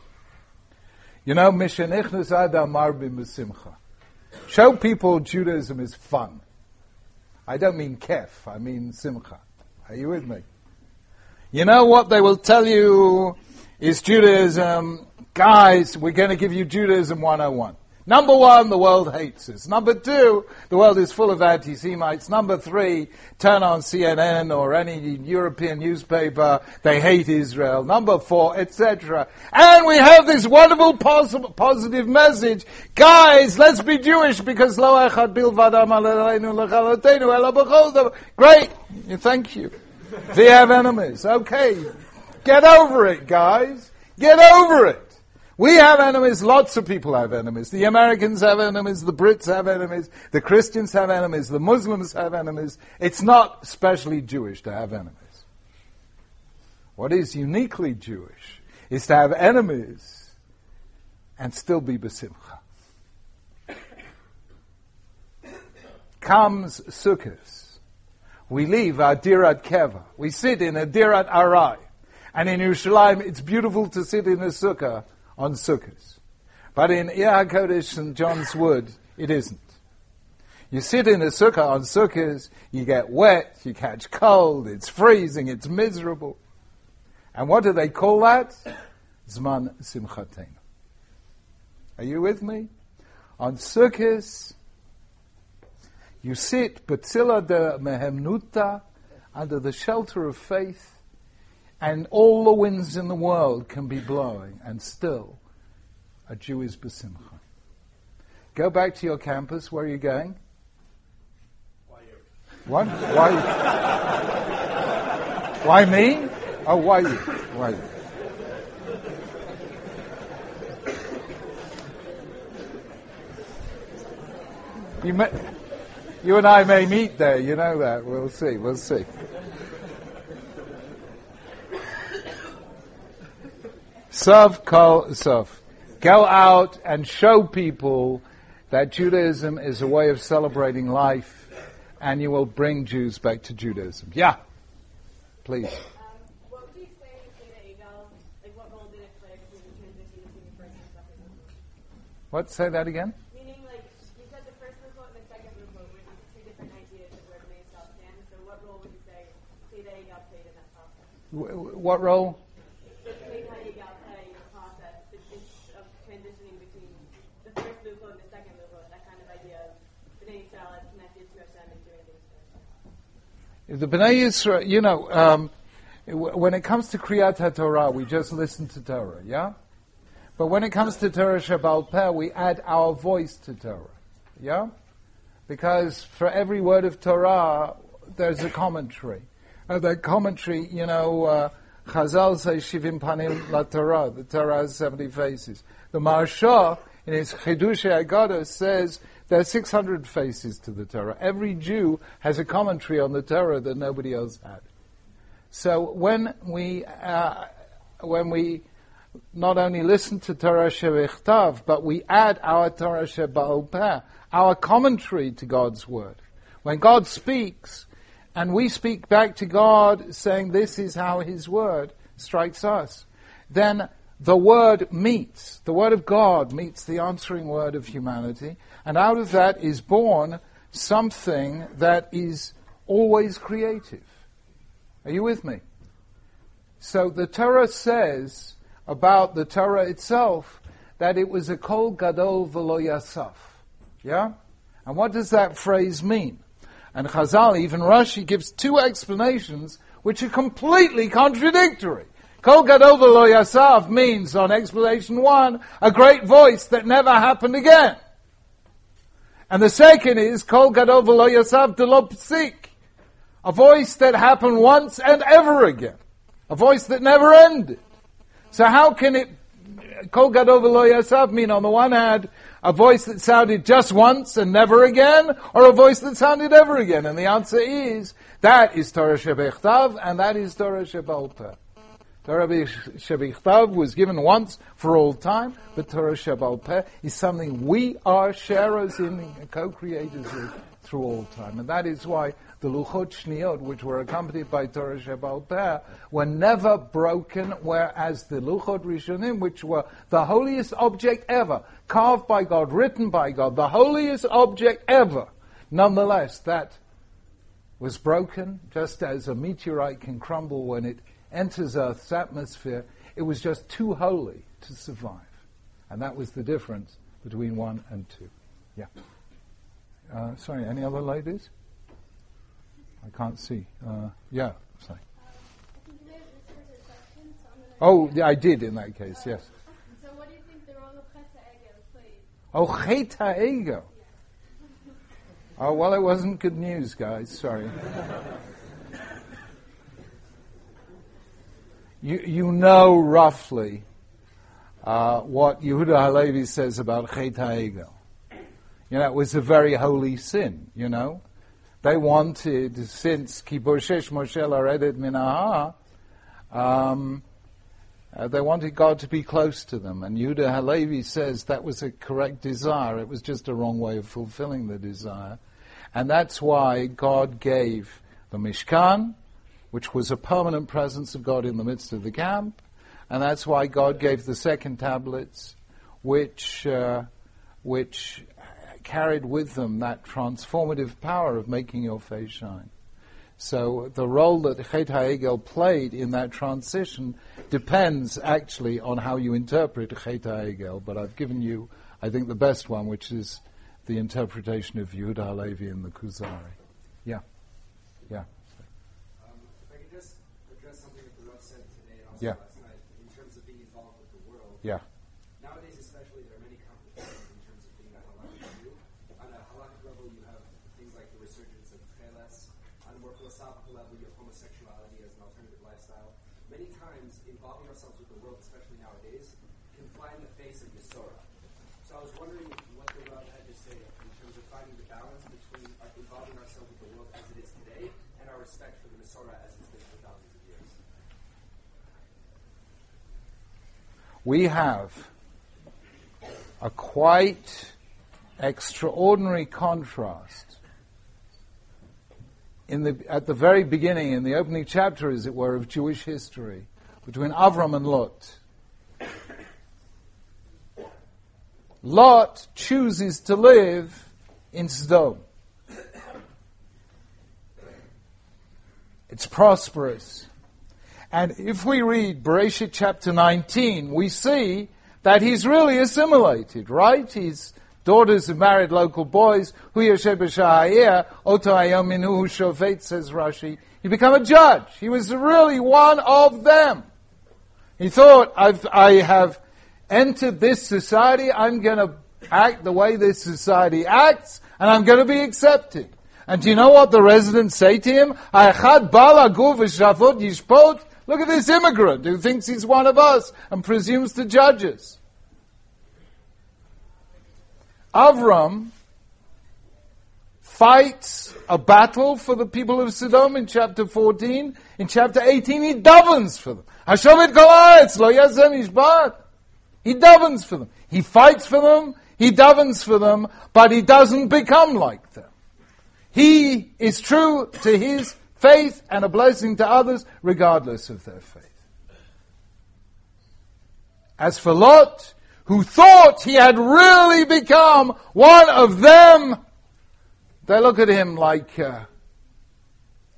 You know, Mishenichnas Adar Marbi Musimcha. Show people Judaism is fun. I don't mean kef, I mean simcha. Are you with me? You know what they will tell you is Judaism, guys, we're going to give you Judaism 101. Number one, the world hates us. Number two, the world is full of anti-Semites. Number three, turn on CNN or any European newspaper, they hate Israel. Number four, etc. And we have this wonderful pos- positive message. Guys, let's be Jewish because lo echad bilvadam Great. Thank you. They have enemies. Okay. Get over it, guys. Get over it. We have enemies, lots of people have enemies. The Americans have enemies, the Brits have enemies, the Christians have enemies, the Muslims have enemies. It's not specially Jewish to have enemies. What is uniquely Jewish is to have enemies and still be besimcha. Comes Sukkot. We leave our Dirat Keva. We sit in a Dirat Arai. And in Yerushalayim, it's beautiful to sit in a sukkah on Sukkot. But in Ir St. John's Wood, it isn't. You sit in a sukkah on sukkahs, you get wet, you catch cold, it's freezing, it's miserable. And what do they call that? Zman Simchatein. Are you with me? On sukkahs, you sit, Batzilla de Mehemnuta, under the shelter of faith, and all the winds in the world can be blowing, and still a Jew is besimcha. Go back to your campus. Where are you going? What? Why? why me? Oh, why you? Why you? You, may, you and I may meet there, you know that. We'll see, we'll see. Serve, kol, serve. Go out and show people that Judaism is a way of celebrating life and you will bring Jews back to Judaism. Yeah, please. Um, what would you say Like, what role did it play between the transition between the first and second What? Say that again. Meaning, like, you said the first movement and the second movement were two different ideas of where the main stand. So, what role would you say played in that process? W- what role? The Bnei Yisrael, you know, um, when it comes to Kriyat Torah, we just listen to Torah, yeah? But when it comes to Torah Shabbal Peh, we add our voice to Torah, yeah? Because for every word of Torah, there's a commentary. Uh, that commentary, you know, uh, Chazal says Shivim Panim La Torah, the Torah has 70 faces. The Maharsha, in his Chidushei Agada, says there are 600 faces to the Torah. Every Jew has a commentary on the Torah that nobody else had. So when we, uh, when we not only listen to Torah Shevichtav, but we add our Torah Sheba'al our commentary to God's Word. When God speaks, and we speak back to God saying this is how His Word strikes us, then the Word meets, the Word of God meets the answering Word of humanity, and out of that is born something that is always creative. Are you with me? So the Torah says about the Torah itself that it was a kol gadol velo yasaf. Yeah? And what does that phrase mean? And Chazal, even Rashi, gives two explanations which are completely contradictory. Kol gadol velo yasaf means, on explanation one, a great voice that never happened again. And the second is Kol Gadol V'lo Yasav Delo Psik. A voice that happened once and ever again. A voice that never ended. So how can it, Kol Gadol V'lo Yasav mean on the one hand, a voice that sounded just once and never again, or a voice that sounded ever again? And the answer is, that is Torah Shebechtav, and that is Torah Shebalpeh. Torah Shebichtav was given once for all time, but Torah Shebal Peh is something we are sharers in, co-creators with through all time. And that is why the Luchot Shniot, which were accompanied by Torah Shebal Peh, were never broken, whereas the Luchot Rishonim, which were the holiest object ever, carved by God, written by God, the holiest object ever, nonetheless, that was broken, just as a meteorite can crumble when it enters Earth's atmosphere, it was just too holy to survive. And that was the difference between one and two. Yeah. Uh, sorry, any other ladies? I can't see. Uh, yeah, sorry. Oh, yeah, I did in that case, yes. So what do you think the role of Chet HaEgel played? Oh, Chet HaEgel. Oh, well, it wasn't good news, guys. Sorry. You, you know roughly uh, what Yehuda Halevi says about Chet HaEgel. You know, it was a very holy sin, you know. They wanted, since Kiboshesh Moshe Laredet Minaha, um, uh, they wanted God to be close to them. And Yehuda Halevi says that was a correct desire. It was just a wrong way of fulfilling the desire. And that's why God gave the Mishkan, which was a permanent presence of God in the midst of the camp. And that's why God gave the second tablets, which, uh, which carried with them that transformative power of making your face shine. So the role that Chet HaEgel played in that transition depends actually on how you interpret Chet HaEgel, but I've given you, I think, the best one, which is the interpretation of Yehuda Halevi and the Kuzari. Yeah. Um, if I could just address something that the Rav said today and also Yeah. last night in terms of being involved with the world. Yeah. Nowadays, especially, there are many complications in terms of being a halakhic Jew. On a halakhic level, you have things like the resurgence of cheles. On a more philosophical level, you have homosexuality as an alternative lifestyle. Many times, involving ourselves with the world, especially nowadays, can fly in the face of Yisora. So I was wondering what the Rav had to say in terms of finding the balance between our involving ourselves with the world as it is today and our respect for the Masorah as it's been for thousands of years. We have a quite extraordinary contrast in the, at the very beginning, in the opening chapter, as it were, of Jewish history, between Avram and Lot. Lot chooses to live in Sodom. It's prosperous. And if we read Bereshit chapter 19, we see that he's really assimilated, right? His daughters have married local boys. Hu minuhu shofet, says Rashi. He became a judge. He was really one of them. He thought, I've, I have entered this society, I'm going to act the way this society acts, and I'm going to be accepted. And do you know what the residents say to him? "Ha'echad bala guv yishpot." Look at this immigrant who thinks he's one of us and presumes to judge us. Avram fights a battle for the people of Sodom in chapter 14. In chapter 18, he davens for them. Hashovet kol haaretz, lo yazem ishbat. He davens for them. He fights for them, he davens for them, but he doesn't become like them. He is true to his faith and a blessing to others regardless of their faith. As for Lot, who thought he had really become one of them, they look at him like, uh,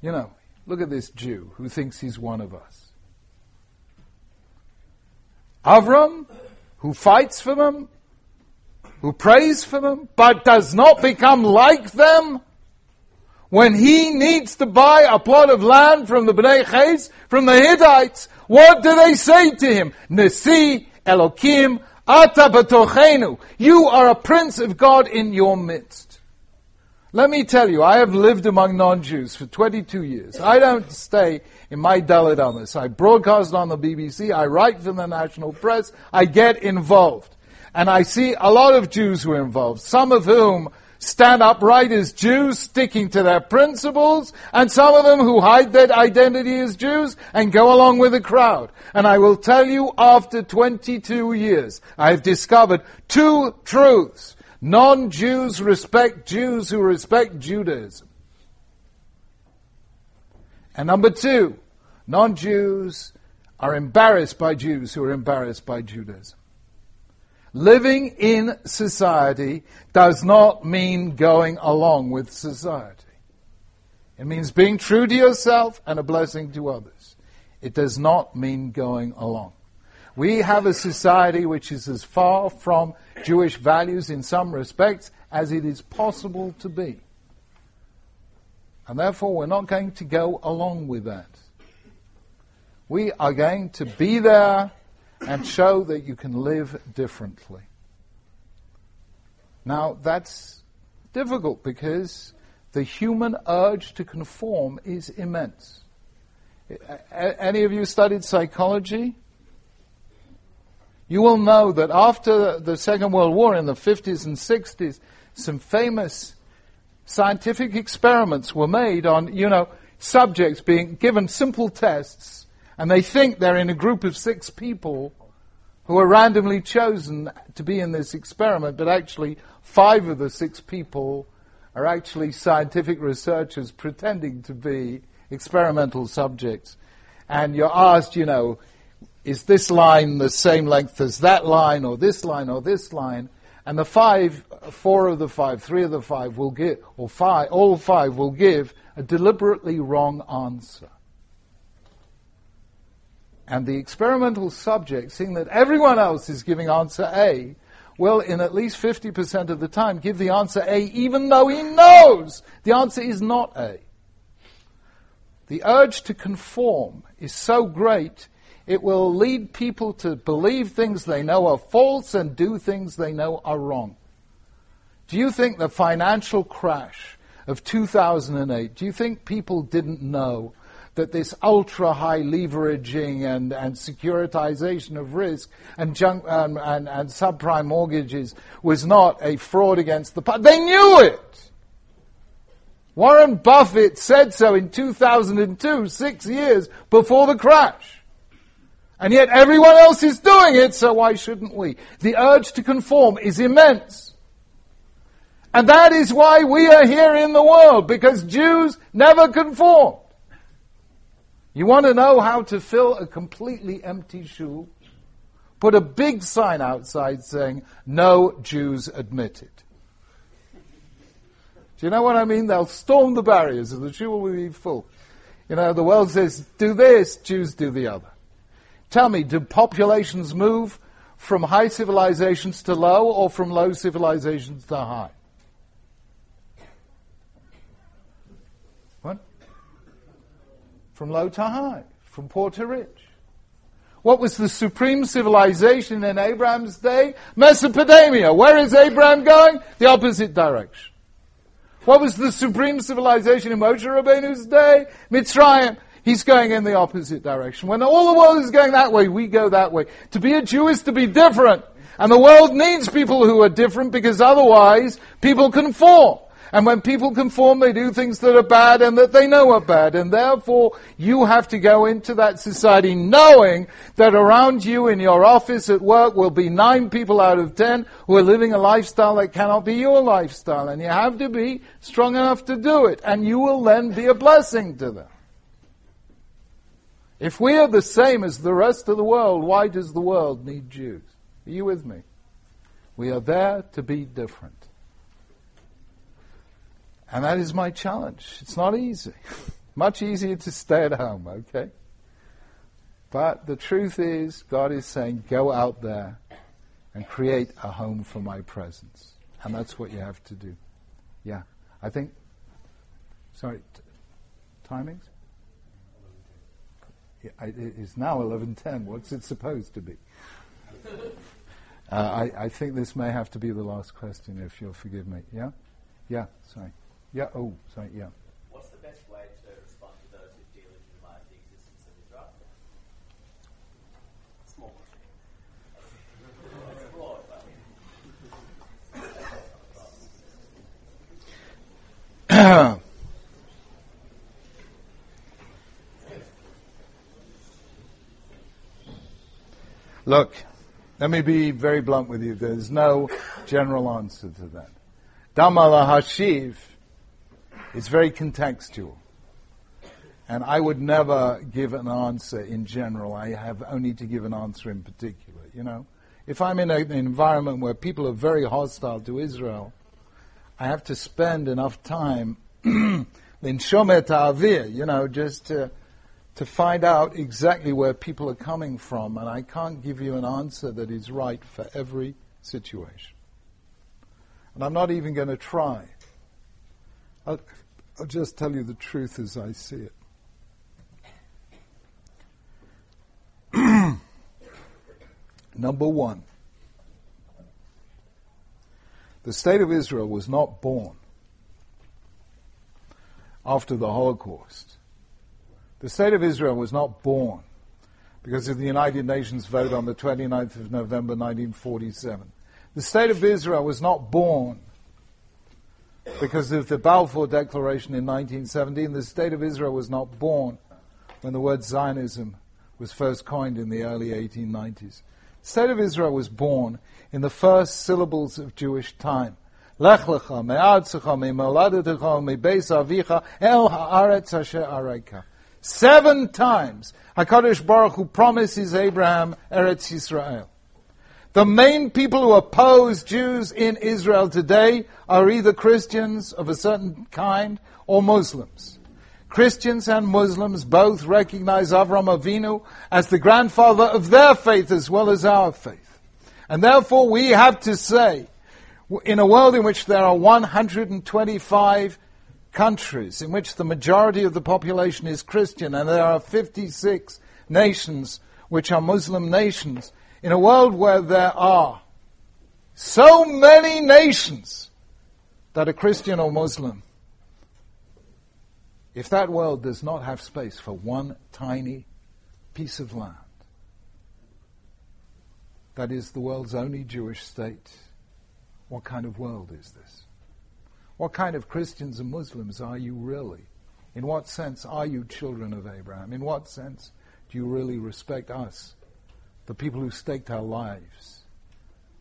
you know, look at this Jew who thinks he's one of us. Avram, who fights for them, who prays for them, but does not become like them, when he needs to buy a plot of land from the Bnei Ches, from the Hittites, what do they say to him? Nesi Elokim Ata batochenu. You are a prince of God in your midst. Let me tell you, I have lived among non-Jews for 22 years. I don't stay in my Daled Amos. I broadcast on the BBC, I write for the national press, I get involved. And I see a lot of Jews who are involved, some of whom stand upright as Jews, sticking to their principles, and some of them who hide their identity as Jews and go along with the crowd. And I will tell you, after 22 years, I have discovered two truths. Non-Jews respect Jews who respect Judaism. And number two, non-Jews are embarrassed by Jews who are embarrassed by Judaism. Living in society does not mean going along with society. It means being true to yourself and a blessing to others. It does not mean going along. We have a society which is as far from Jewish values in some respects as it is possible to be. And therefore, we're not going to go along with that. We are going to be there and show that you can live differently. Now, that's difficult because the human urge to conform is immense. A- Any of you studied psychology? You will know that after the Second World War in the 50s and 60s, some famous scientific experiments were made on, you know, subjects being given simple tests, and they think they're in a group of six people who are randomly chosen to be in this experiment, but actually five of the six people are actually scientific researchers pretending to be experimental subjects. And you're asked, you know, is this line the same length as that line, or this line, or this line? And the five, four of the five, three of the five will give, or five, all five will give a deliberately wrong answer. And the experimental subject, seeing that everyone else is giving answer A, will, in at least 50% of the time, give the answer A even though he knows the answer is not A. The urge to conform is so great, it will lead people to believe things they know are false and do things they know are wrong. Do you think the financial crash of 2008, do you think people didn't know that this ultra high leveraging and, and securitization of risk and, junk, um, and, and subprime mortgages was not a fraud against the public? They knew it! Warren Buffett said so in 2002, six years before the crash. And yet everyone else is doing it, so why shouldn't we? The urge to conform is immense. And that is why we are here in the world, because Jews never conformed. You want to know how to fill a completely empty shul? Put a big sign outside saying, no Jews admitted. Do you know what I mean? They'll storm the barriers and the shul will be full. You know, the world says, do this, Jews do the other. Tell me, do populations move from high civilizations to low or from low civilizations to high? From low to high, from poor to rich. What was the supreme civilization in Abraham's day? Mesopotamia. Where is Abraham going? The opposite direction. What was the supreme civilization in Moshe Rabbeinu's day? Mitzrayim. He's going in the opposite direction. When all the world is going that way, we go that way. To be a Jew is to be different. And the world needs people who are different because otherwise people conform. And when people conform, they do things that are bad and that they know are bad. And therefore, you have to go into that society knowing that around you in your office at work will be nine people out of ten who are living a lifestyle that cannot be your lifestyle. And you have to be strong enough to do it. And you will then be a blessing to them. If we are the same as the rest of the world, why does the world need Jews? Are you with me? We are there to be different. And that is my challenge. It's not easy. Much easier to stay at home, okay? But the truth is, God is saying, go out there and create a home for my presence. And that's what you have to do. Yeah. I think, sorry, t- timings? It is now 11.10. What's it supposed to be? Uh, I, I think this may have to be the last question, if you'll forgive me. Yeah? Yeah, sorry. Yeah, oh, sorry, yeah. What's the best way to respond to those who delegitimize the existence of Israel? Small. It's broad, but Look, let me be very blunt with you. There's no general answer to that. Damala Hashiv is very contextual. And I would never give an answer in general. I have only to give an answer in particular, you know. If I'm in a, an environment where people are very hostile to Israel, I have to spend enough time in Shomet Avir, you know, just to, to find out exactly where people are coming from. And I can't give you an answer that is right for every situation. And I'm not even going to try. I'll, I'll just tell you the truth as I see it. Number one, the state of Israel was not born after the Holocaust. The state of Israel was not born because of the United Nations vote on the 29th of November 1947. The state of Israel was not born because of the Balfour Declaration in 1917. The state of Israel was not born when the word Zionism was first coined in the early 1890s. The state of Israel was born in the first syllables of Jewish time. Lech lecha me'moladetecha me'beis avicha el ha'aretz asher. Seven times, HaKadosh Baruch Hu promises Abraham Eretz Yisrael. The main people who oppose Jews in Israel today are either Christians of a certain kind or Muslims. Christians and Muslims both recognize Avram Avinu as the grandfather of their faith as well as our faith. And therefore we have to say, in a world in which there are 125 countries in which the majority of the population is Christian and there are 56 nations which are Muslim nations, in a world where there are so many nations that are Christian or Muslim, if that world does not have space for one tiny piece of land, that is the world's only Jewish state, what kind of world is this? What kind of Christians and Muslims are you really? In what sense are you children of Abraham? In what sense do you really respect us, the people who staked our lives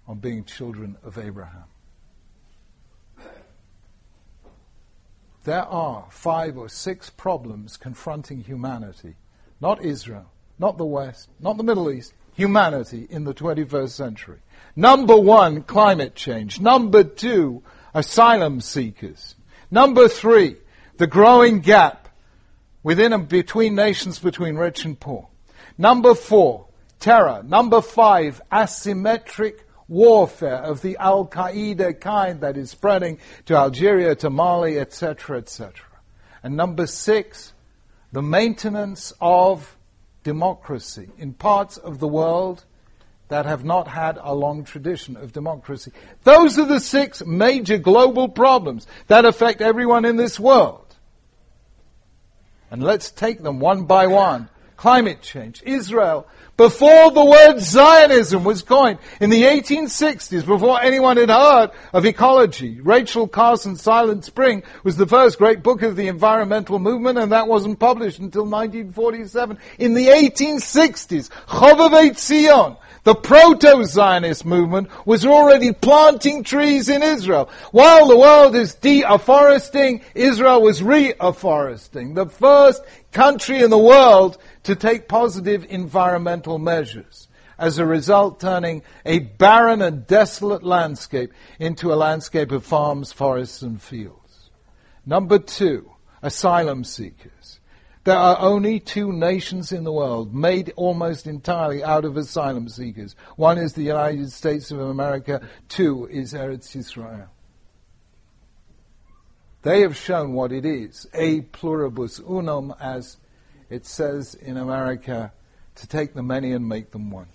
on being children of Abraham? There are five or six problems confronting humanity, not Israel, not the West, not the Middle East, humanity in the 21st century. Number one, climate change. Number two, asylum seekers. Number three, the growing gap within and between nations between rich and poor. Number four, terror. Number five, asymmetric warfare of the Al Qaeda kind that is spreading to Algeria, to Mali, etc., etc. And number six, the maintenance of democracy in parts of the world that have not had a long tradition of democracy. Those are the six major global problems that affect everyone in this world. And let's take them one by one. Climate change. Israel, before the word Zionism was coined, in the 1860s, before anyone had heard of ecology, Rachel Carson's Silent Spring was the first great book of the environmental movement, and that wasn't published until 1947. In the 1860s, Chovevei Zion, the proto-Zionist movement was already planting trees in Israel. While the world is de-afforesting, Israel was re-afforesting. The first country in the world to take positive environmental measures. As a result, turning a barren and desolate landscape into a landscape of farms, forests, and fields. Number two, asylum seekers. There are only two nations in the world made almost entirely out of asylum seekers. One is the United States of America, two is Eretz Israel. They have shown what it is, a pluribus unum, as it says in America, to take the many and make them one.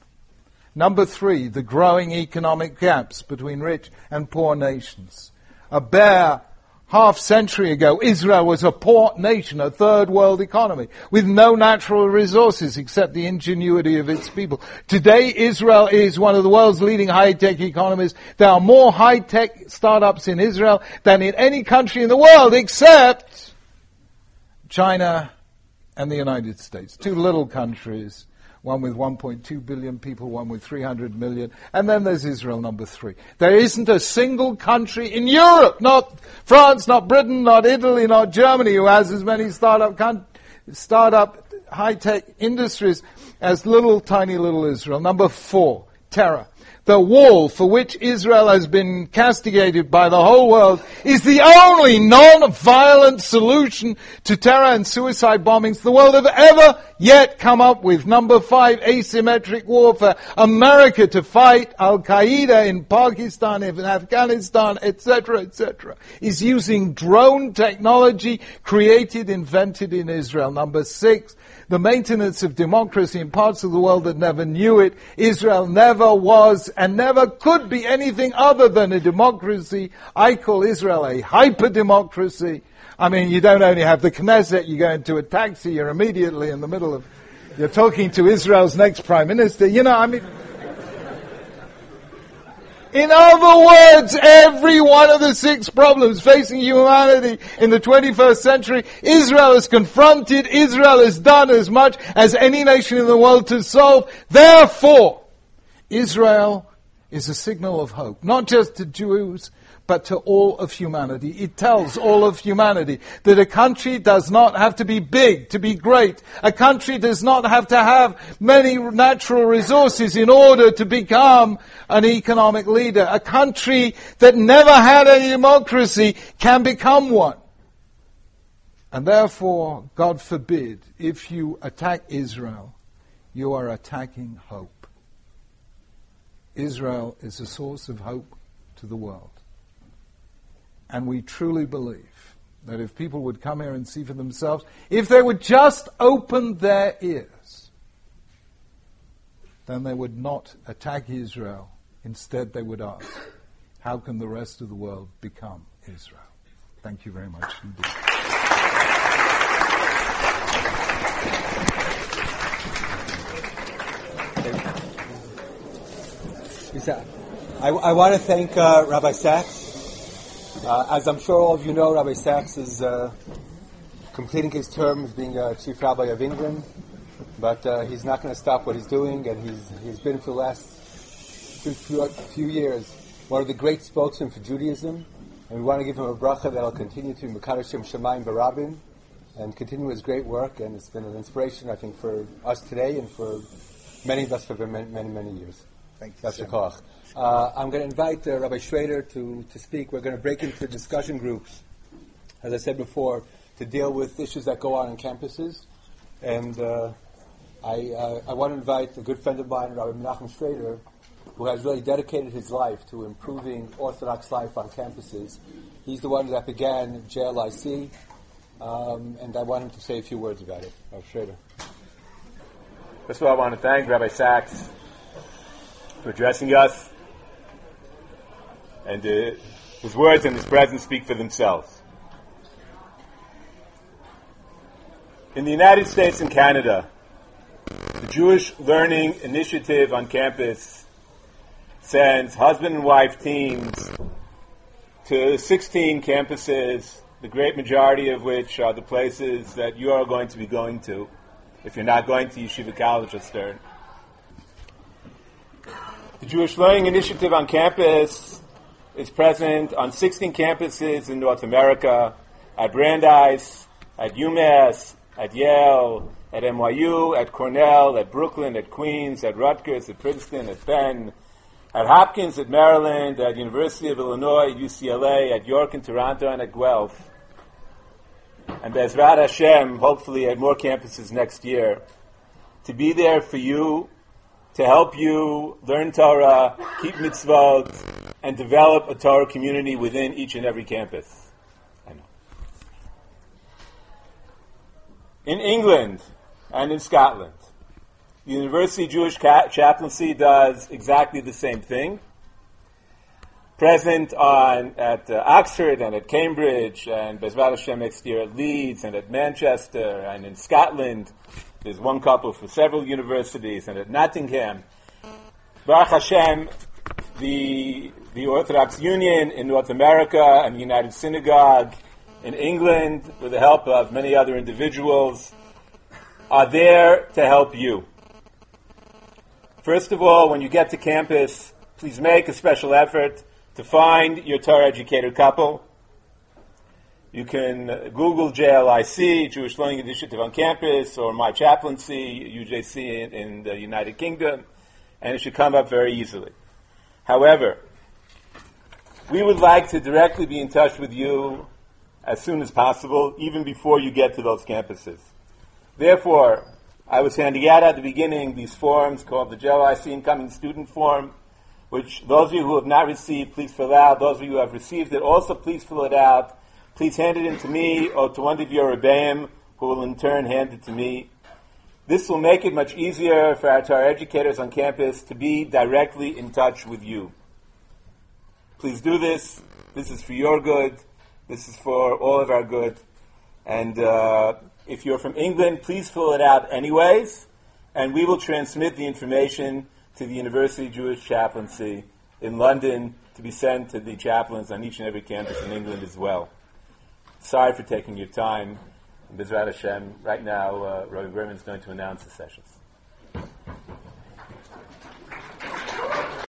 Number three, the growing economic gaps between rich and poor nations. A bare half century ago, Israel was a poor nation, a third world economy, with no natural resources except the ingenuity of its people. Today, Israel is one of the world's leading high-tech economies. There are more high-tech startups in Israel than in any country in the world except China and the United States. Two little countries one with 1.2 billion people, one with 300 million, and then there's Israel number three. There isn't a single country in Europe, not France, not Britain, not Italy, not Germany, who has as many startup, con- startup high-tech industries as little, tiny little Israel. Number four, terror the wall for which Israel has been castigated by the whole world is the only non-violent solution to terror and suicide bombings the world have ever yet come up with. Number five, asymmetric warfare. America to fight Al-Qaeda in Pakistan, in Afghanistan, etc., etc., is using drone technology created, invented in Israel. Number six, the maintenance of democracy in parts of the world that never knew it. Israel never was and never could be anything other than a democracy. I call Israel a hyper democracy. I mean, you don't only have the Knesset, you go into a taxi, you're immediately in the middle of, you're talking to Israel's next prime minister. You know, I mean, in other words, every one of the six problems facing humanity in the 21st century, Israel has confronted, Israel has done as much as any nation in the world to solve. Therefore, Israel is a signal of hope, not just to Jews, but to all of humanity. It tells all of humanity that a country does not have to be big to be great. A country does not have to have many natural resources in order to become an economic leader. A country that never had a democracy can become one. And therefore, God forbid, if you attack Israel, you are attacking hope. Israel is a source of hope to the world. And we truly believe that if people would come here and see for themselves, if they would just open their ears, then they would not attack Israel. Instead, they would ask, how can the rest of the world become Israel? Thank you very much indeed. I, I want to thank uh, Rabbi Sacks. Uh, as I'm sure all of you know, Rabbi Sacks is uh, completing his term as being uh, Chief Rabbi of England, but uh, he's not going to stop what he's doing, and he's, he's been for the last few, few, few years one of the great spokesmen for Judaism, and we want to give him a bracha that'll continue to Makadashim Shemaim Barabin and continue his great work, and it's been an inspiration, I think, for us today and for many of us for many, many, many years. Thank you. That's koch. Uh, I'm going to invite uh, Rabbi Schrader to, to speak. We're going to break into discussion groups, as I said before, to deal with issues that go on in campuses. And uh, I, uh, I want to invite a good friend of mine, Rabbi Menachem Schrader, who has really dedicated his life to improving Orthodox life on campuses. He's the one that began JLIC, um, and I want him to say a few words about it. Rabbi Schrader. First of all, I want to thank Rabbi Sacks for addressing us. And uh, his words and his presence speak for themselves. In the United States and Canada, the Jewish Learning Initiative on campus sends husband and wife teams to 16 campuses, the great majority of which are the places that you are going to be going to if you're not going to Yeshiva College or Stern. The Jewish Learning Initiative on campus is present on 16 campuses in North America, at Brandeis, at UMass, at Yale, at NYU, at Cornell, at Brooklyn, at Queens, at Rutgers, at Princeton, at Penn, at Hopkins, at Maryland, at University of Illinois, UCLA, at York and Toronto, and at Guelph. And Bezrat Hashem, hopefully at more campuses next year, to be there for you to help you learn Torah, keep mitzvot, and develop a Torah community within each and every campus. I know. In England and in Scotland, the University Jewish Ca- Chaplaincy does exactly the same thing. Present on at uh, Oxford and at Cambridge and Bezrat Hashem next year at Leeds and at Manchester and in Scotland there's one couple for several universities, and at Nottingham, Baruch Hashem, the, the Orthodox Union in North America and the United Synagogue in England, with the help of many other individuals, are there to help you. First of all, when you get to campus, please make a special effort to find your Torah educated couple. You can Google JLIC, Jewish Learning Initiative on Campus, or My Chaplaincy, UJC in, in, the United Kingdom, and it should come up very easily. However, we would like to directly be in touch with you as soon as possible, even before you get to those campuses. Therefore, I was handing out at the beginning these forms called the JLIC Incoming Student Form, which those of you who have not received, please fill out. Those of you who have received it, also please fill it out please hand it in to me or to one of your Rebbeim, who will in turn hand it to me. This will make it much easier for our, educators on campus to be directly in touch with you. Please do this. This is for your good. This is for all of our good. And uh, if you're from England, please fill it out anyways, and we will transmit the information to the University Jewish Chaplaincy in London to be sent to the chaplains on each and every campus in England as well. Sorry for taking your time. Bezrat Hashem, right now, uh, Rabbi is going to announce the sessions.